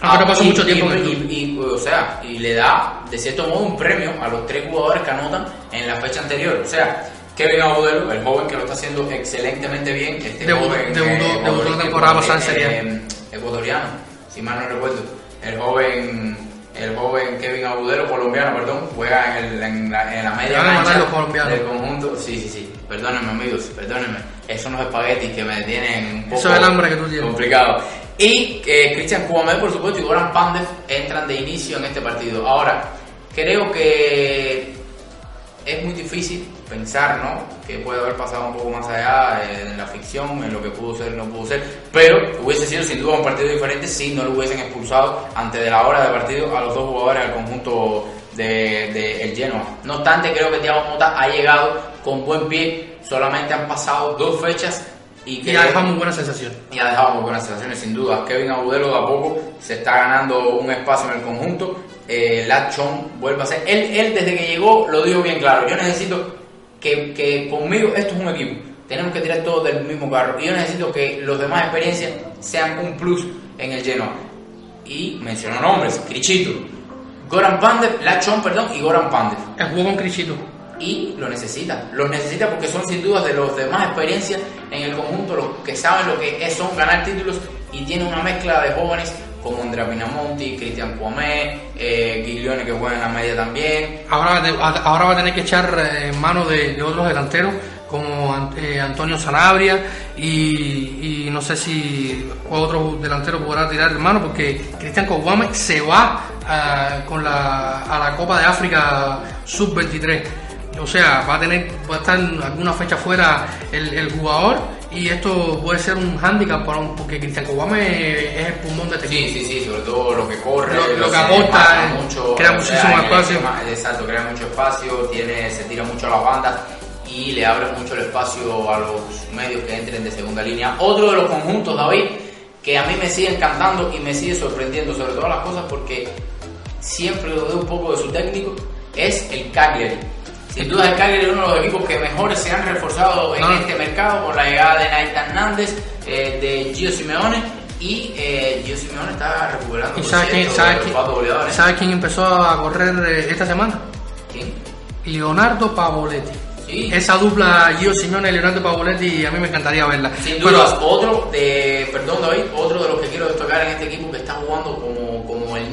Aunque no pasó y- mucho tiempo y, y- y, o sea, y le da de cierto modo un premio a los tres jugadores que anotan en la fecha anterior. O sea, Kevin Agudelo, el joven que lo está haciendo excelentemente bien, este Debutó- joven debutó- eh, jugador la temporada pasada A. eh, ecuatoriano, si mal no recuerdo, el joven el joven Kevin Agudelo, colombiano, perdón, juega en, el- en la, en la media cancha del conjunto. Sí, sí, sí. Perdónenme, amigos, perdónenme. Esos son los espaguetis que me tienen un poco Eso es el hambre que tú tienes. complicado. Y eh, Cristian por supuesto, y Goran Pandev entran de inicio en este partido. Ahora, creo que es muy difícil pensar, ¿no? Que puede haber pasado un poco más allá eh, en la ficción, en lo que pudo ser, no pudo ser. Pero hubiese sido sin duda un partido diferente si no lo hubiesen expulsado antes de la hora de partido a los dos jugadores al conjunto de, de el Genoa. No obstante, creo que Thiago Mota ha llegado con buen pie. Solamente han pasado dos fechas y Y creo- ha dejado muy buena sensación. y ha dejado muy buenas sensaciones sin duda. Kevin Agudelo de a poco se está ganando un espacio en el conjunto. Eh, Lachon vuelve a ser. Él, él desde que llegó lo dijo bien claro. Yo necesito que, que conmigo esto es un equipo. Tenemos que tirar todos del mismo carro. Y yo necesito que los demás experiencias sean un plus en el Genoa. Y mencionó nombres: Crichito, Goran Pandev, Lachon, perdón, y Goran Pandev El jugó con Crichito. y lo necesita. Los necesita porque son sin duda de los de más experiencia en el conjunto, los que saben lo que es son ganar títulos y tiene una mezcla de jóvenes como Andrea Pinamonti, Cristian Cuamé, eh, Giglione que juega en la media también. Ahora, a a- ahora va a tener que echar eh, en mano de, de otros delanteros como eh, Antonio Sanabria y, no sé si otro delantero podrá tirar en mano porque Cristian Kouame se va ah, con la, a la Copa de África Sub-23. O sea, va a tener, va a estar alguna fecha fuera el jugador y esto puede ser un hándicap para un, porque Cristian Kouame es el pulmón de este Sí, sí, sí, sobre todo lo que corre, Lo- lo que aporta, eh, mucho, crea muchísimo el espacio. Exacto, crea mucho espacio, tiene, se tira mucho a las bandas y le abre mucho el espacio a los medios que entren de segunda línea. Otro de los conjuntos, David, que a mí me sigue encantando y me sigue sorprendiendo sobre todas las cosas porque siempre lo veo un poco de su técnico, es el Cagliari. Sin duda el Cagliari es uno de los equipos que mejores se han reforzado en este mercado con la llegada de Naita Hernández, eh, de Gio Simeone y eh, Gio Simeone está recuperando ¿Y por sabe quién, sabe sabe empezó a correr eh, esta semana? ¿Quién? Leonardo Pavoletti. Sí. Esa dupla Gio Simeone y Leonardo Pavoletti a mí me encantaría verla. Sin Pero- dudas, otro de, perdón David, otro de los que quiero destacar en este equipo que está jugando como,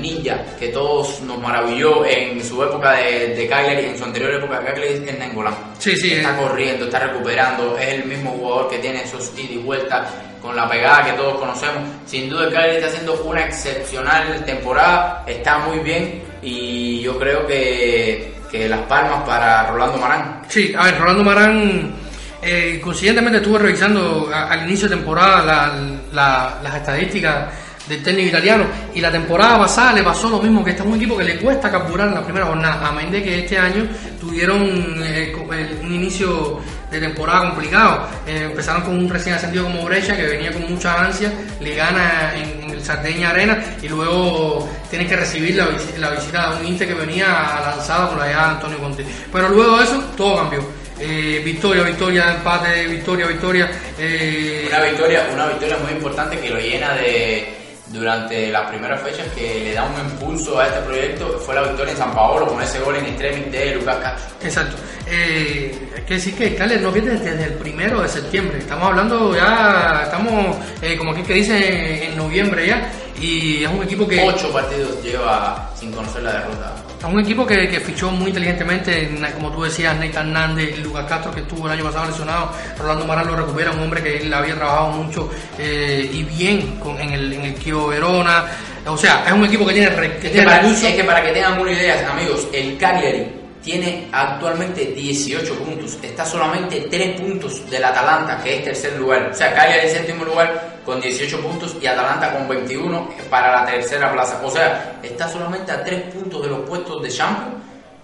ninja, que todos nos maravilló en su época de, de Cagliari, en su anterior época de Cagliari, es Nengolan. Sí, sí, Está eh. corriendo, está recuperando, es el mismo jugador que tiene esos ida y vuelta con la pegada que todos conocemos. Sin duda Cagliari está haciendo una excepcional temporada, está muy bien y yo creo que, que las palmas para Rolando Marán. Sí, a ver, Rolando Marán, eh, coincidentemente estuve revisando a- al inicio de temporada la- la- las estadísticas del técnico italiano y la temporada pasada le pasó lo mismo que este es un equipo que le cuesta capturar en la primera jornada, a menos de que este año tuvieron eh, un inicio de temporada complicado. Eh, empezaron con un recién ascendido como Brescia que venía con mucha ansia, le gana en, el Sardeña Arena y luego tienen que recibir la, la visita de un Inter que venía lanzado por allá Antonio Conte. Pero luego de eso, todo cambió. Eh, victoria, victoria, empate, victoria, victoria. Una victoria, una victoria muy importante que lo llena de durante las primeras fechas que le da un impulso a este proyecto fue la victoria en San Paolo con ese gol en extremis de Lucas Castro. Exacto. Eh, hay que decir que Cali no pierde desde el primero de septiembre. Estamos hablando ya, estamos eh, como aquí que dice en noviembre ya. Y es un equipo que... Ocho partidos lleva sin conocer la derrota. Es un equipo que, que, fichó muy inteligentemente, como tú decías, Nathan Hernández, Lucas Castro, que estuvo el año pasado lesionado, Rolando Maral lo recupera, un hombre que él había trabajado mucho eh, y bien con, en el, en el Kio Verona. O sea, es un equipo que tiene, que es, que para, es que para que tengan una idea, amigos, el Cagliari tiene actualmente 18 puntos, está solamente 3 puntos del Atalanta, que es tercer lugar. O sea, Cagliari es séptimo lugar con 18 puntos y Atalanta con 21 para la tercera plaza. O sea, está solamente a 3 puntos de los puestos de Champions,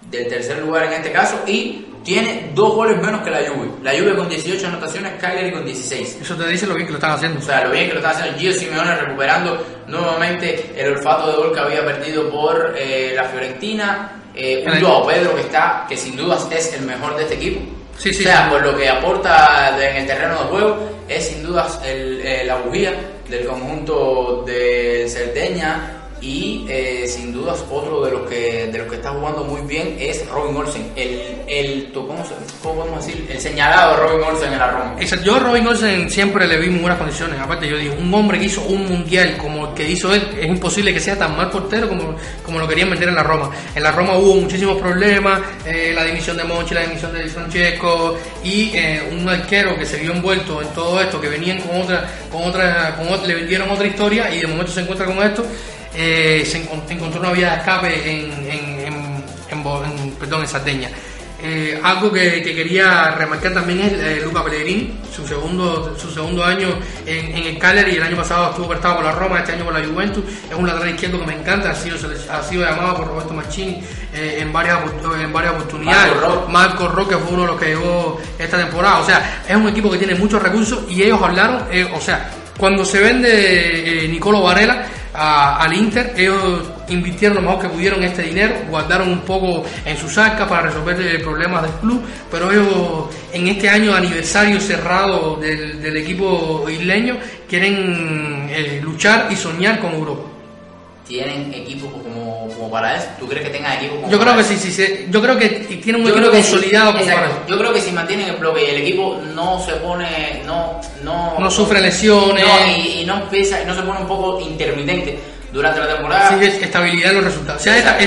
del tercer lugar en este caso, y tiene dos goles menos que la Juve. La Juve con 18 anotaciones, Cagliari con 16. Eso te dice lo bien que lo están haciendo. O sea, lo bien que lo están haciendo. Gio Simeone recuperando nuevamente el olfato de gol que había perdido por eh, la Fiorentina eh, un Joao Pedro que está, que sin dudas es el mejor de este equipo. Sí, sí, o sea, por lo que aporta en el terreno de juego, es sin dudas el, eh, la bujía del conjunto de Cerdeña y eh, sin dudas otro de los que de los que está jugando muy bien es Robin Olsen el, el ¿cómo, podemos decir? el señalado Robin Olsen en la Roma. Yo Robin Olsen siempre le vi muy buenas condiciones. Aparte yo digo un hombre que hizo un mundial como el que hizo él es imposible que sea tan mal portero como, como lo querían meter en la Roma. En la Roma hubo muchísimos problemas eh, la dimisión de Monchi la dimisión de Francesco y eh, un arquero que se vio envuelto en todo esto que venían con otra con otra con le vendieron otra historia y de momento se encuentra con esto eh, se encontró una vía de escape en, en, en, perdón, en Sardeña. Eh, algo que, quería remarcar también es eh, Luca Pellegrini, su segundo, su segundo año en, el Cagliari, el año pasado estuvo prestado por la Roma, este año por la Juventus, es un lateral izquierdo que me encanta, ha sido, ha sido llamado por Roberto Mancini en, varias, en varias oportunidades. Marco Roque fue uno de los que llegó esta temporada, o sea, es un equipo que tiene muchos recursos y ellos hablaron, o sea, cuando se vende Nicolo Varela, al Inter. Ellos invirtieron lo mejor que pudieron este dinero, guardaron un poco en sus arcas para resolver eh, problemas del club, pero ellos en este año aniversario cerrado del, equipo isleño quieren eh, luchar y soñar con Europa tienen equipo como, como, para eso? ¿Tú crees que tengan equipo como Yo creo que sí, sí, sí, yo creo que tienen un equipo consolidado como para eso. Yo creo que si mantienen el bloque y el equipo no se pone, no, no, no sufre lesiones y, no empieza, no se pone un poco intermitente durante la temporada. Sí, es estabilidad en los resultados. O sea,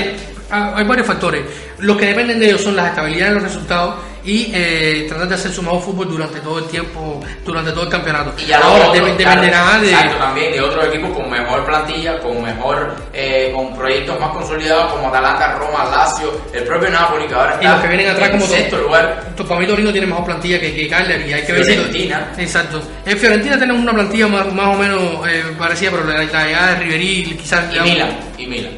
hay varios factores. Los que dependen de ellos son la estabilidad en los resultados y eh, tratar de hacer su mejor fútbol durante todo el tiempo, durante todo el campeonato. Y Ahora dependerá de... también de otros equipos con mejor plantilla, con mejor, eh, con proyectos más consolidados como Atalanta, Roma, Lazio, el propio Napoli que ahora está y los que vienen atrás como sexto lugar. Para mí Torino tiene mejor plantilla que, que Cagliari y hay que ver Fiorentina. Exacto. En Fiorentina tenemos una plantilla más, más o menos eh, parecida, pero la llegada de Riverí quizás... Y Milan, y Milan.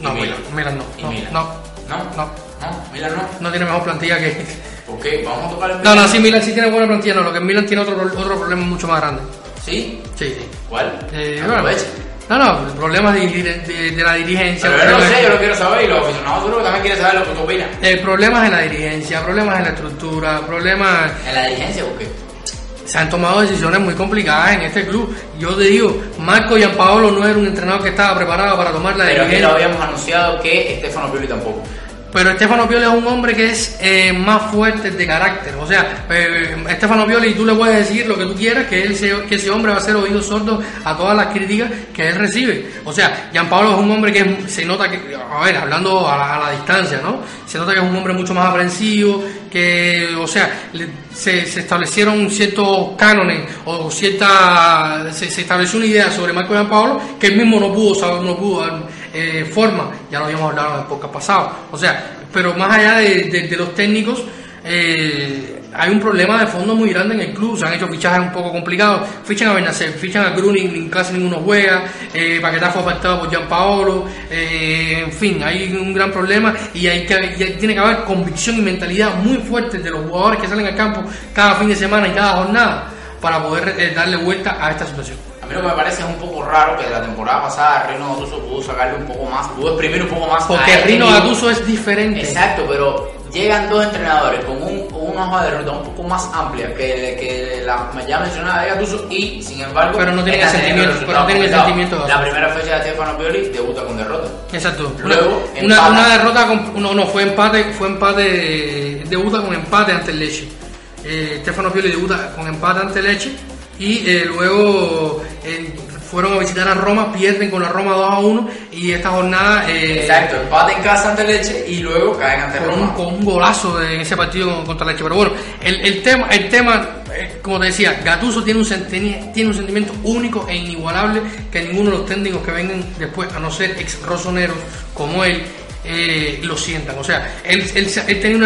No, Milan, Milan no. Y Milan. No. No, no. No, Milan no. No tiene mejor plantilla que, ¿Por qué? Vamos a tocar el No, no, sí, Milan sí tiene buena plantilla, no, lo que Milan tiene otro, otro problema mucho más grande. ¿Sí? Sí, sí. ¿Cuál? Eh, bueno, no, no, problemas de, de, de, la dirigencia. Pero yo no sé, yo lo quiero saber y los aficionados seguro también quieren saber lo que tú opinas. Eh, problemas en la dirigencia, problemas en la estructura, problemas... ¿En la dirigencia por qué? Se han tomado decisiones muy complicadas en este club. Yo te digo, Marco Gianpaolo no era un entrenador que estaba preparado para tomar la dirigencia. Pero aquí lo habíamos anunciado que Estefano Pioli tampoco. Pero Estefano Pioli es un hombre que es eh, más fuerte de carácter. O sea, eh, Estefano Pioli, tú le puedes decir lo que tú quieras, que, él que ese hombre va a ser oído sordo a todas las críticas que él recibe. O sea, Gianpaolo es un hombre que se nota que, a ver, hablando a la, distancia, ¿no? Se nota que es un hombre mucho más aprensivo, que, o sea, se, establecieron ciertos cánones o cierta, se, estableció una idea sobre Marco Gianpaolo que él mismo no pudo saber, no pudo eh, forma, ya lo habíamos hablado en el podcast pasado. O sea, pero más allá de, los técnicos, eh, hay un problema de fondo muy grande en el club. Se han hecho fichajes un poco complicados. Fichan a Benacer, fichan a Gruning, casi ninguno juega. Eh, Paquetá fue afectado por Gianpaolo. Eh, en fin, hay un gran problema y, hay que, tiene que haber convicción y mentalidad muy fuerte de los jugadores que salen al campo cada fin de semana y cada jornada para poder eh, darle vuelta a esta situación mí lo que me parece es un poco raro que de la temporada pasada Rino Gattuso pudo sacarle un poco más, pudo exprimir un poco más. Porque este Rino Gattuso es diferente. Exacto, pero llegan dos entrenadores con, un, con una hoja de ruta un poco más amplia que, que la ya mencionada de Gattuso y sin embargo pero no tienen el sentimiento pero no sentimiento la primera fecha de Stefano Pioli debuta con derrota. Exacto. Luego una, una derrota con, no no fue empate fue empate debuta con empate ante el Leche. Eh, Stefano Pioli debuta con empate ante el Leche y eh, luego eh, fueron a visitar a Roma, pierden con la Roma 2 a 1 y esta jornada... Eh, Exacto, empate en casa ante Leche y luego caen ante Roma. Con un golazo en ese partido contra Leche. Pero bueno, el, el tema, el tema eh, como te decía, Gatuso tiene un, tiene un sentimiento único e inigualable que ninguno de los técnicos que vengan después, a no ser ex rosoneros como él, eh, lo sientan. O sea, él, él, tenía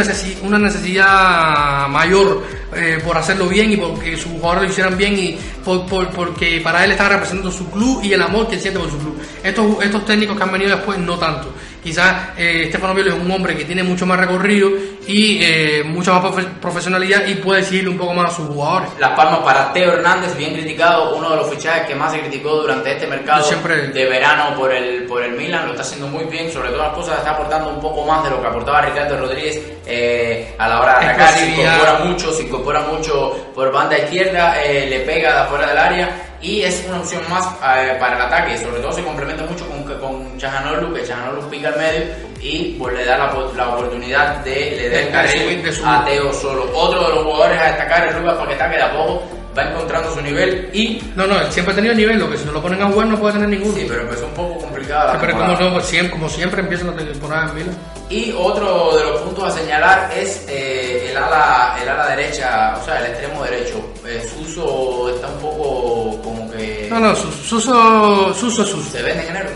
una necesidad, mayor eh, por hacerlo bien y porque sus jugadores lo hicieran bien y por, porque para él estaba representando su club y el amor que él siente por su club. Estos, estos técnicos que han venido después no tanto. Quizás eh, Stefano es un hombre que tiene mucho más recorrido y eh, mucha más profe profesionalidad y puede decirle un poco más a sus jugadores. Las palmas para Teo Hernández, bien criticado, uno de los fichajes que más se criticó durante este mercado siempre... de verano por el, por el Milan, lo está haciendo muy bien, sobre todas las cosas está aportando un poco más de lo que aportaba Ricardo Rodríguez eh, a la hora de atacar, se incorpora mucho, se incorpora mucho por banda izquierda, eh, le pega de afuera del área y es una opción más eh, para el ataque, sobre todo se complementa mucho con Chajanoglu, que Chajanoglu pica al medio y pues le da la, oportunidad de le da el carril a Teo Solo. Otro de los jugadores a destacar es Lucas Paquetá, que de a poco va encontrando su nivel y... No, no, él siempre ha tenido nivel, lo que si no lo ponen a jugar no puede tener ninguno. Sí, pero empezó un poco complicada la sí, Pero como, no, siempre, como siempre empieza la temporada en Milan. Y otro de los puntos a señalar es eh, el, ala, el ala derecha, o sea, el extremo derecho. Eh, Suso está un poco como que... No, no, Suso, Suso, Suso. Se vende en enero.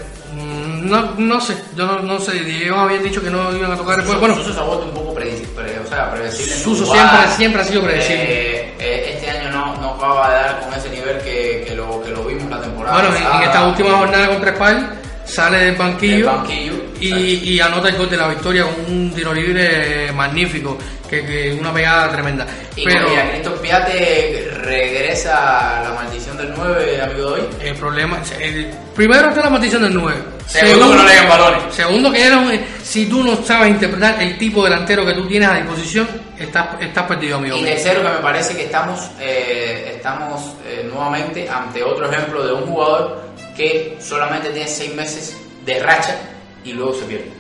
No, no sé, yo no, no sé, ellos habían dicho que no iban a tocar después. Bueno, Suso se ha vuelto un poco predecible, o sea, predecible. Suso siempre, siempre ha sido predecible. Eh, eh, este año no, no acaba de dar con ese nivel que, que, lo, que lo vimos la temporada. Bueno, en, en esta última jornada contra España sale del banquillo. Del banquillo y, y, anota el gol de la victoria con un tiro libre magnífico, que, que una pegada tremenda. Y Pero, mira, Cristo Piate regresa la maldición del 9, amigo de hoy. El problema, primero está la maldición del 9. Segundo, que no balones. Segundo que era, si tú no sabes interpretar el tipo delantero que tú tienes a disposición, estás, estás perdido, amigo. Y tercero que me parece que estamos, eh, estamos eh, nuevamente ante otro ejemplo de un jugador que solamente tiene seis meses de racha y luego se pierde.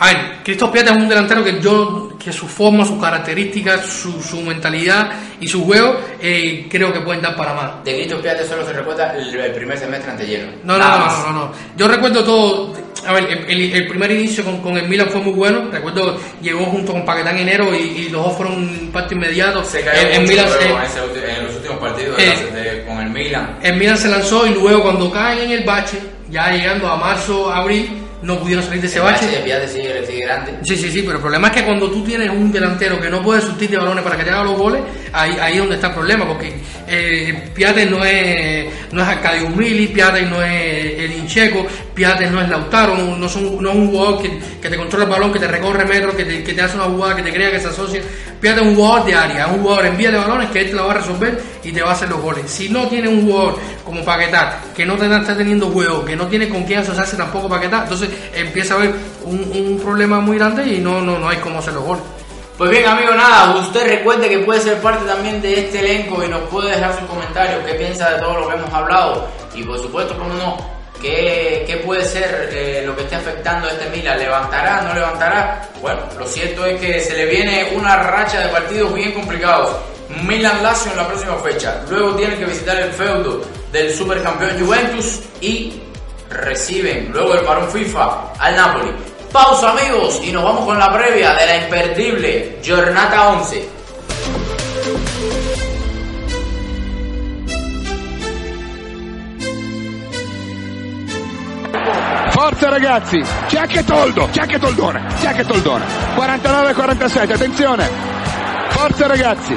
A ver, Christoph Piata es un delantero que yo, que su forma, sus características, su, su mentalidad y su juego, eh, creo que pueden dar para más. De Christoph Piata solo se recuerda el, primer semestre ante lleno. No, no, no, no, no. Yo recuerdo todo. A ver, el, primer inicio con, el Milan fue muy bueno. Recuerdo, llegó junto con Paquetán Enero y, y los dos fueron un impacto inmediato. Se cayó el, Milan se, en, los últimos partidos eh. de, con el Milan. El Milan se lanzó y luego cuando caen en el bache ya llegando a marzo, abril, no pudieron salir de ese bache. bache sigue. Sí, sí, sí, pero el problema es que cuando tú tienes un delantero que no puede surtir de balones para que te haga los goles, ahí, ahí es donde está el problema, porque eh, Piate no es, no es Arcadio Mili, Piate no es el Incheco, Piate no es Lautaro, no, son, no es un jugador que, que, te controla el balón, que te recorre metros, que te, que te hace una jugada, que te crea que se asocia. Piate es un jugador de área, es un jugador en vía de balones que él te la va a resolver y te va a hacer los goles. Si no tienes un jugador como Paquetá, que no está teniendo juego, que no tiene con quién asociarse tampoco Paquetá, entonces empieza a haber un, un, problema muy grande y no, no, no hay cómo hacer los goles. Pues bien, amigo, nada, usted recuerde que puede ser parte también de este elenco y nos puede dejar sus comentarios, qué piensa de todo lo que hemos hablado y por supuesto, cómo no, qué, qué puede ser eh, lo que esté afectando a este Mila, levantará, no levantará. Bueno, lo cierto es que se le viene una racha de partidos bien complicados. Milan Lazio en la próxima fecha. Luego tiene que visitar el feudo del supercampeón Juventus y reciben luego el parón FIFA al Napoli. Pausa amigos y nos vamos con la previa de la imperdible Jornata 11. Forza ragazzi, c'è anche Toldo, c'è anche Toldone, c'è anche Toldone. 49-47, attenzione. Forza ragazzi,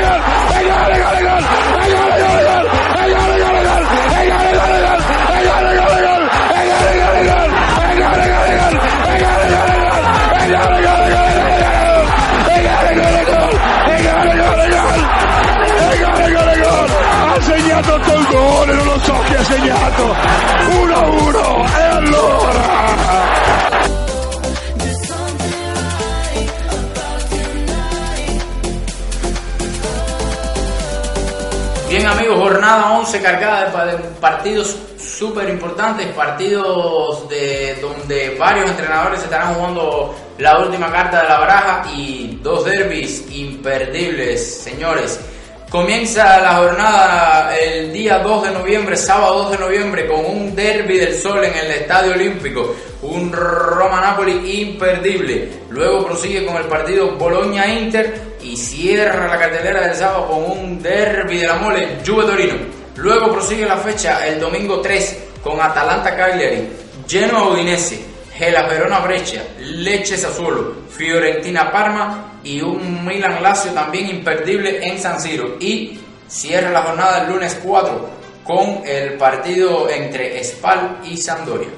cargada de partidos súper importantes, partidos de donde varios entrenadores estarán jugando la última carta de la baraja y dos derbis imperdibles, señores. Comienza la jornada el día 2 de noviembre, sábado 2 de noviembre, con un derby del sol en el Estadio Olímpico, un Roma-Napoli imperdible. Luego prosigue con el partido Bologna-Inter y cierra la cartelera del sábado con un derby de la mole, Juve-Torino. Luego prosigue la fecha el domingo 3 con Atalanta-Cagliari, Genoa-Udinese, Gela Verona-Breccia, Lecce-Sassuolo, Fiorentina-Parma y un Milan-Lazio también imperdible en San Siro. Y cierra la jornada el lunes 4 con el partido entre Spal y Sampdoria.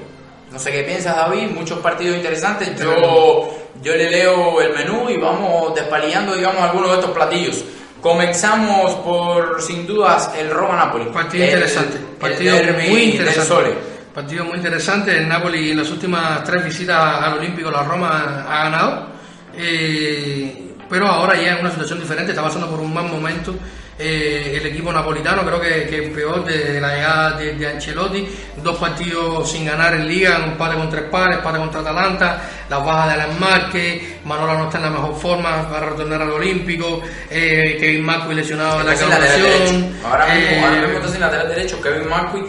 No sé qué piensas, David. Muchos partidos interesantes. Yo, yo le leo el menú y vamos despalillando, digamos, algunos de estos platillos. Comenzamos por, sin dudas, el Roma-Napoli. Partido El- interesante. el Partido derbi muy interesante. Partido muy interesante. El Napoli en las últimas tres visitas al Olímpico, la Roma ha ganado. Eh, pero ahora ya en una situación diferente, está pasando por un mal momento. Eh, el equipo napolitano creo que, que peor desde la llegada de, de Ancelotti, dos partidos sin ganar en liga, un empate con tres pares, empate contra Atalanta, las bajas de Alan Marque, Manola no está en la mejor forma para retornar al Olímpico, eh, Kevin Marco lesionado en la derecho. Ahora mismo, eh, ahora mismo está sin lateral derecho Kevin Marqui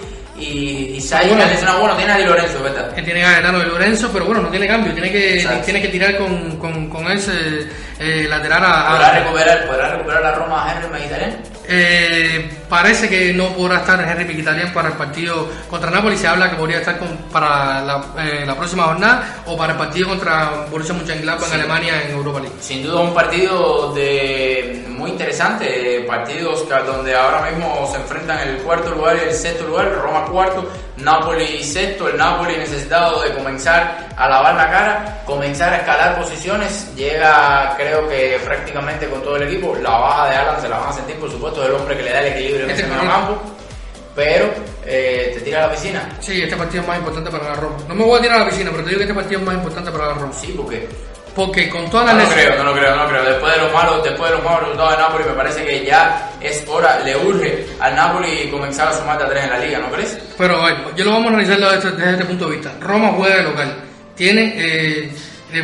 y, y Sai Bueno. que lesionado. Bueno, tiene a Di Lorenzo, ¿verdad? que tiene Gaetano de Lorenzo, pero bueno, no tiene cambio, tiene que, Exacto. tiene que tirar con, con, con ese eh, lateral a, a- ¿Podrá recuperar, ¿Podrá recuperar la Roma a Henry Mkhitaryan? Eh, parece que no podrá estar Henry Mkhitaryan para el partido contra Napoli. Se habla que podría estar con- para la, eh, la próxima jornada o para el partido contra Borussia Mönchengladbach en Alemania en Europa League. Sin duda un partido de muy interesante, partidos donde ahora mismo se enfrentan el cuarto lugar y el sexto lugar, Roma cuarto, Napoli sexto, el Napoli necesitado de comenzar a lavar la cara, comenzar a escalar posiciones, llega creo que prácticamente con todo el equipo, la baja de Alan se la van a sentir por supuesto del hombre que le da el equilibrio en Este medio campo, pero eh, te tira a la piscina, Sí, este partido es más importante para la Roma. No me voy a tirar a la piscina, pero te digo que este partido es más importante para la Roma. sí, porque Porque con todas No las lo creo, no lo creo, no lo creo. Después de los malos, después de los malos resultados de Napoli, me parece que ya es hora, le urge al Napoli comenzar a sumar de a tres en la liga, ¿no crees? Pero ver, yo lo vamos a analizar desde este, desde este punto de vista. Roma juega de local, tiene eh,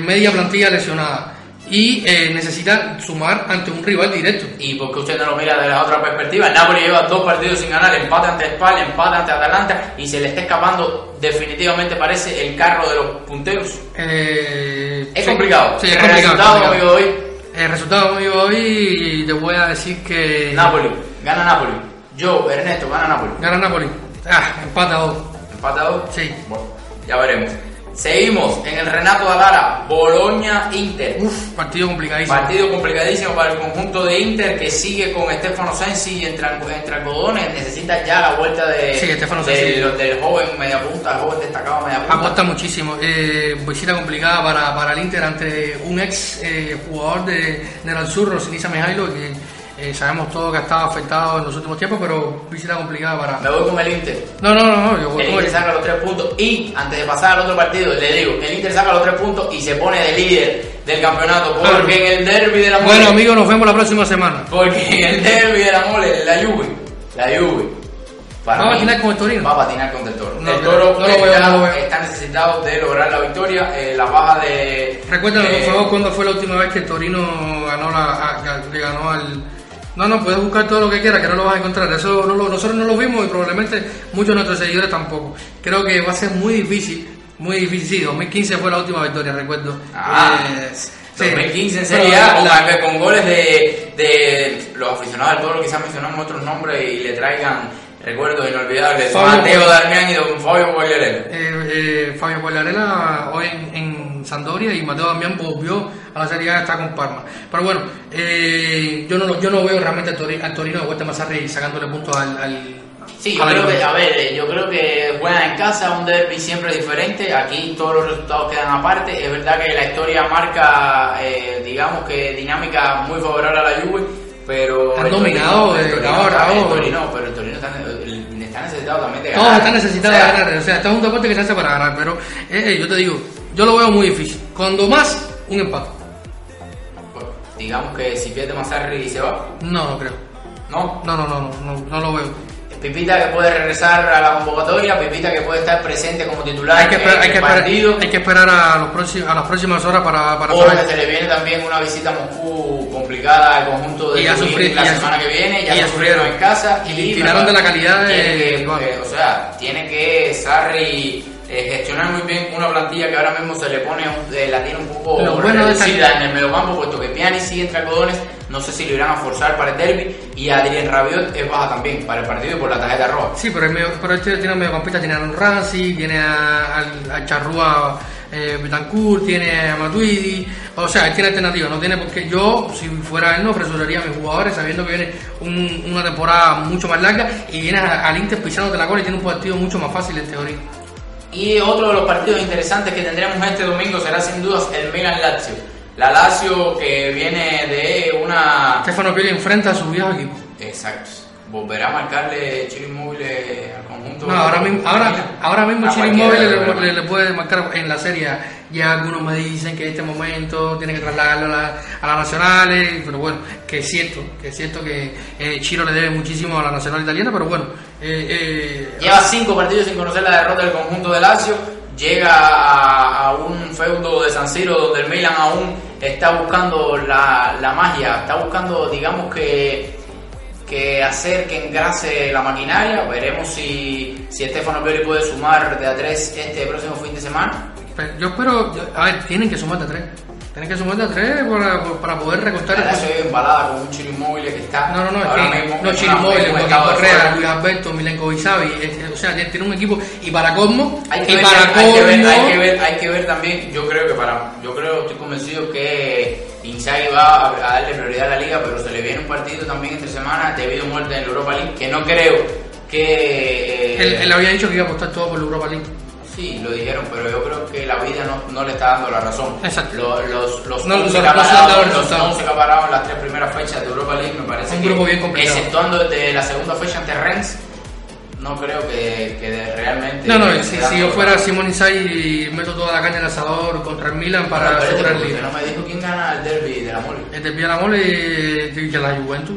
media plantilla lesionada y eh, necesita sumar ante un rival directo. Y porque usted no lo mira desde la otra perspectiva, el Napoli lleva dos partidos sin ganar, empate ante Spal, empate ante Atalanta y se le está escapando definitivamente parece el carro de los punteros. Eh, Es sí, complicado. Sí, es El complicado. resultado, es complicado. amigo, hoy, El resultado amigo hoy te voy a decir que Napoli, gana Napoli. Yo, Ernesto, gana Napoli. gana Napoli. Ah, empata a dos. Empate a dos. Sí. Bueno, ya veremos. Seguimos en el Renato Alara, Boloña-Inter. Uf, partido complicadísimo. Partido complicadísimo para el conjunto de Inter que sigue con Stefano Sensi entre, entre algodones. Necesita ya la vuelta de, Sí, del, Sensi. del joven media punta, el joven destacado media punta. Aporta muchísimo. Eh, visita complicada para, para el Inter ante un ex eh, jugador de, del Alzurro, Sinisa Mijailo, que eh, sabemos todo que ha estado afectado en los últimos tiempos, pero visita complicada para. Me voy con el Inter. No, no, no, no, yo voy El con Inter el- saca los tres puntos y antes de pasar al otro partido, le digo, el Inter saca los tres puntos y se pone de líder del campeonato porque en el derby de la mole, Bueno, amigos, nos vemos la próxima semana. porque en el derby de la mole, la Juve, la Juve. para ¿Va a patinar con el Torino? Va a patinar contra el Toro. No, el Toro no está, no necesitado de lograr la victoria. eh, la baja de. Recuérdame, de- por favor, cuándo fue la última vez que el Torino ganó la, ganó al. No, no, puedes buscar todo lo que quieras, que no lo vas a encontrar. Eso no lo- nosotros no lo vimos y probablemente muchos de nuestros seguidores tampoco. Creo que va a ser muy difícil, muy difícil. Sí, 2015 fue la última victoria, recuerdo. Ah, Eh, sí. 2015 en Pero Serie la- A, con, la- con goles de, de los aficionados del Toro, quizás mencionan otros nombres y le traigan recuerdos inolvidables. Fabio Mateo Darmian y Don Fabio Guagliarella. Eh, eh, Fabio Guagliarella hoy en, en Sampdoria y Mateo Damián volvió a la Serie A está con Parma. Pero bueno, eh, yo no lo- yo no veo realmente al Torino, al Torino de vuelta más y sacándole puntos al, al Sí, yo creo que, a ver, eh, yo creo que juegan en casa, un derby siempre diferente, aquí todos los resultados quedan aparte, es verdad que la historia marca, eh, digamos que dinámica muy favorable a la Juve, pero... Han dominado Torino- el Torino a rabo. el Torino, pero el Torino está necesitado también de ganar. Todos están necesitados O sea, de ganar. O sea, esto es un deporte que se hace para ganar. Pero eh, eh, yo te digo, yo lo veo muy difícil. Cuando más, un empate. pues, digamos que si pierde Massarri se va. No, no creo. No. No, no, no, no, no, no lo veo. Pipita que puede regresar a la convocatoria, Pipita que puede estar presente como titular Hay que esperar, en hay que el esperar, partido. hay que esperar a, los próximos, a las próximas horas para, para O saber. se le viene también una visita a Moscú complicada al conjunto de Y la y semana su- que viene, ya, ya sufrieron en casa. Y y tiraron de la calidad de- que, eh, o sea, tiene que Sarri eh, gestionar muy bien una plantilla que ahora mismo se le pone un- eh, la tiene un poco Lo bueno de reducida en el mediocampo, puesto que Piani sigue entre algodones, no sé si lo irán a forzar para el derby y Adrien Rabiot es baja también para el partido y por la tarjeta roja. Sí, pero, el medio, pero este tiene un mediocampista, tiene a Ramsey, tiene a, al- a Charrúa eh, Betancourt, tiene a Matuidi, o sea, él tiene alternativa, no tiene porque yo, si fuera él, no apresuraría a mis jugadores sabiendo que viene un- una temporada mucho más larga y vienes a- al Inter pisándote la cola y tiene un partido mucho más fácil en teoría. Y otro de los partidos interesantes que tendremos este domingo será sin dudas el Milan Lazio. La Lazio que viene de una Stefano Pioli enfrenta a su viejo equipo. Exacto. Volverá a marcarle Chile Inmóvil al conjunto. No, ahora mismo, ahora, ahora mismo Chile Inmóvil le, pero- le- le puede marcar en la serie. Ya algunos me dicen que en este momento tiene que trasladarlo a, la- a las nacionales, pero bueno, que es cierto, que es cierto que eh, Chiro le debe muchísimo a la nacional italiana, pero bueno, eh, eh, Lleva cinco partidos sin conocer la derrota del conjunto de Lazio. Llega a, a un feudo de San Siro donde el Milan aún está buscando la, la magia, está buscando, digamos que que hacer que engrase la maquinaria. Veremos si, si Stefano Pioli puede sumar de a tres este próximo fin de semana. Yo espero, yo- a ver, tienen que sumarte a tres. Tienen que sumarte a tres para, para poder el Lazio vive embalada con un Chiro Inmóvil que está No, no, no, ahora es que mismo no en Chile una- Móvil, en un Joaquín estado de Correa. Luis Alberto, Milenko Isavi, o sea, tiene un equipo y para Cosmo, Hay que, y ver, para hay, que ver, Cosmo- hay que ver, hay que ver también, yo creo que para, yo creo, estoy convencido que Inzaghi va a, darle prioridad a la liga, pero se le viene un partido también entre semanas debido a muerte en la Europa League, que no creo que... eh, Él, él había dicho que iba a apostar todo por la Europa League. Sí, lo dijeron, pero yo creo que la vida no, no le está dando la razón. Exacto. Lo- los los No, 11 no, que ha no se le han dado parado- los resultados. 11 que ha parado en las tres primeras fechas de Europa League me parece Un que, grupo bien complicado. exceptuando desde la segunda fecha ante Rennes, no creo que, que realmente... No, no, si, si yo fuera Simón Inzaghi meto toda la caña en el asador contra el Milan para asegurar el líder. no me dijo quién gana el derby de la mole. El de la mole y la Juventus.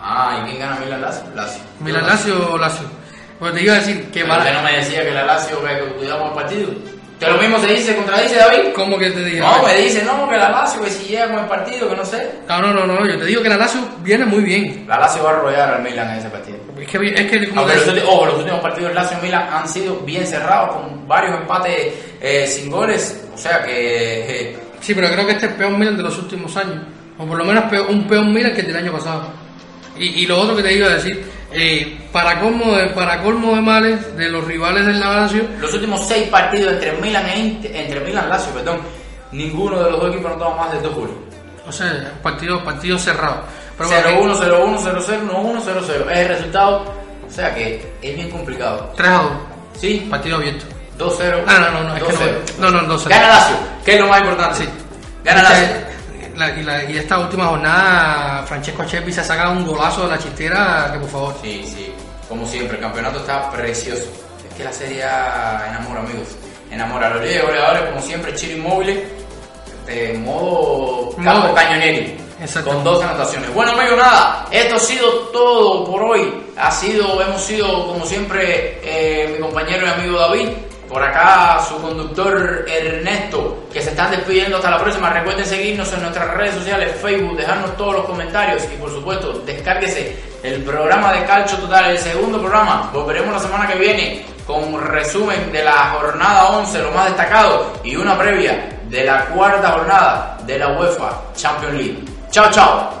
Ah, ¿y quién gana Milan Lazio? Lazio. Milan Lazio o Lazio. Pues te iba a decir que ¿Pero va- usted no me decía que la Lazio que cuidamos el partido? Que lo mismo se dice, contradice David. ¿Cómo que te dije? No, me dice, no, que la Lazio, que si llega con el partido, que no sé. No, no, no, no, yo te digo que la Lazio viene muy bien. La Lazio va a arrollar al Milan en ese partido. Es que, es que como los, ojo, los últimos partidos del Lazio y Milan han sido bien cerrados, con varios empates eh, sin goles. O sea que... eh, Sí, pero creo que este es el peor Milan de los últimos años. O por lo menos peor- un peor Milan que el del año pasado. Y, y lo otro que te iba a decir, eh, para, colmo de, para colmo de males de los rivales del Lazio, los últimos seis partidos entre Milan e Inter- entre Milan Lazio, perdón, ninguno de los dos equipos no toma más de dos goles. o sea, partidos partido cerrados. 0-1, 0-1, 0-0, 1-1, 0-0. Es el resultado. O sea que es bien complicado. 3 a 2, Sí, partido abierto. 2-0. Ah, no, no, no, es que 2-0. no, no, no, 2-0. Gana Lazio, que es lo más importante. Sí. Gana Esta- Lazio. La- y, la- y esta última jornada, Francesco Cheppi se ha sacado un golazo de la chistera que por favor. Sí, sí. Como siempre, el campeonato está precioso. Es que la Serie enamora, amigos. Enamora los líderes goleadores, como siempre, Chile Inmóvil. De modo cañoneri. Exacto. Con dos anotaciones. Bueno, amigos, nada. Esto ha sido todo por hoy. Ha sido, hemos sido, como siempre, eh, mi compañero y amigo David. Por acá su conductor Ernesto, que se están despidiendo hasta la próxima. Recuerden seguirnos en nuestras redes sociales, Facebook, dejarnos todos los comentarios y por supuesto descárguese el programa de Calcio Total, el segundo programa. Volveremos la semana que viene con un resumen de la jornada 11, lo más destacado, y una previa de la cuarta jornada de la UEFA Champions League. Chao, chao.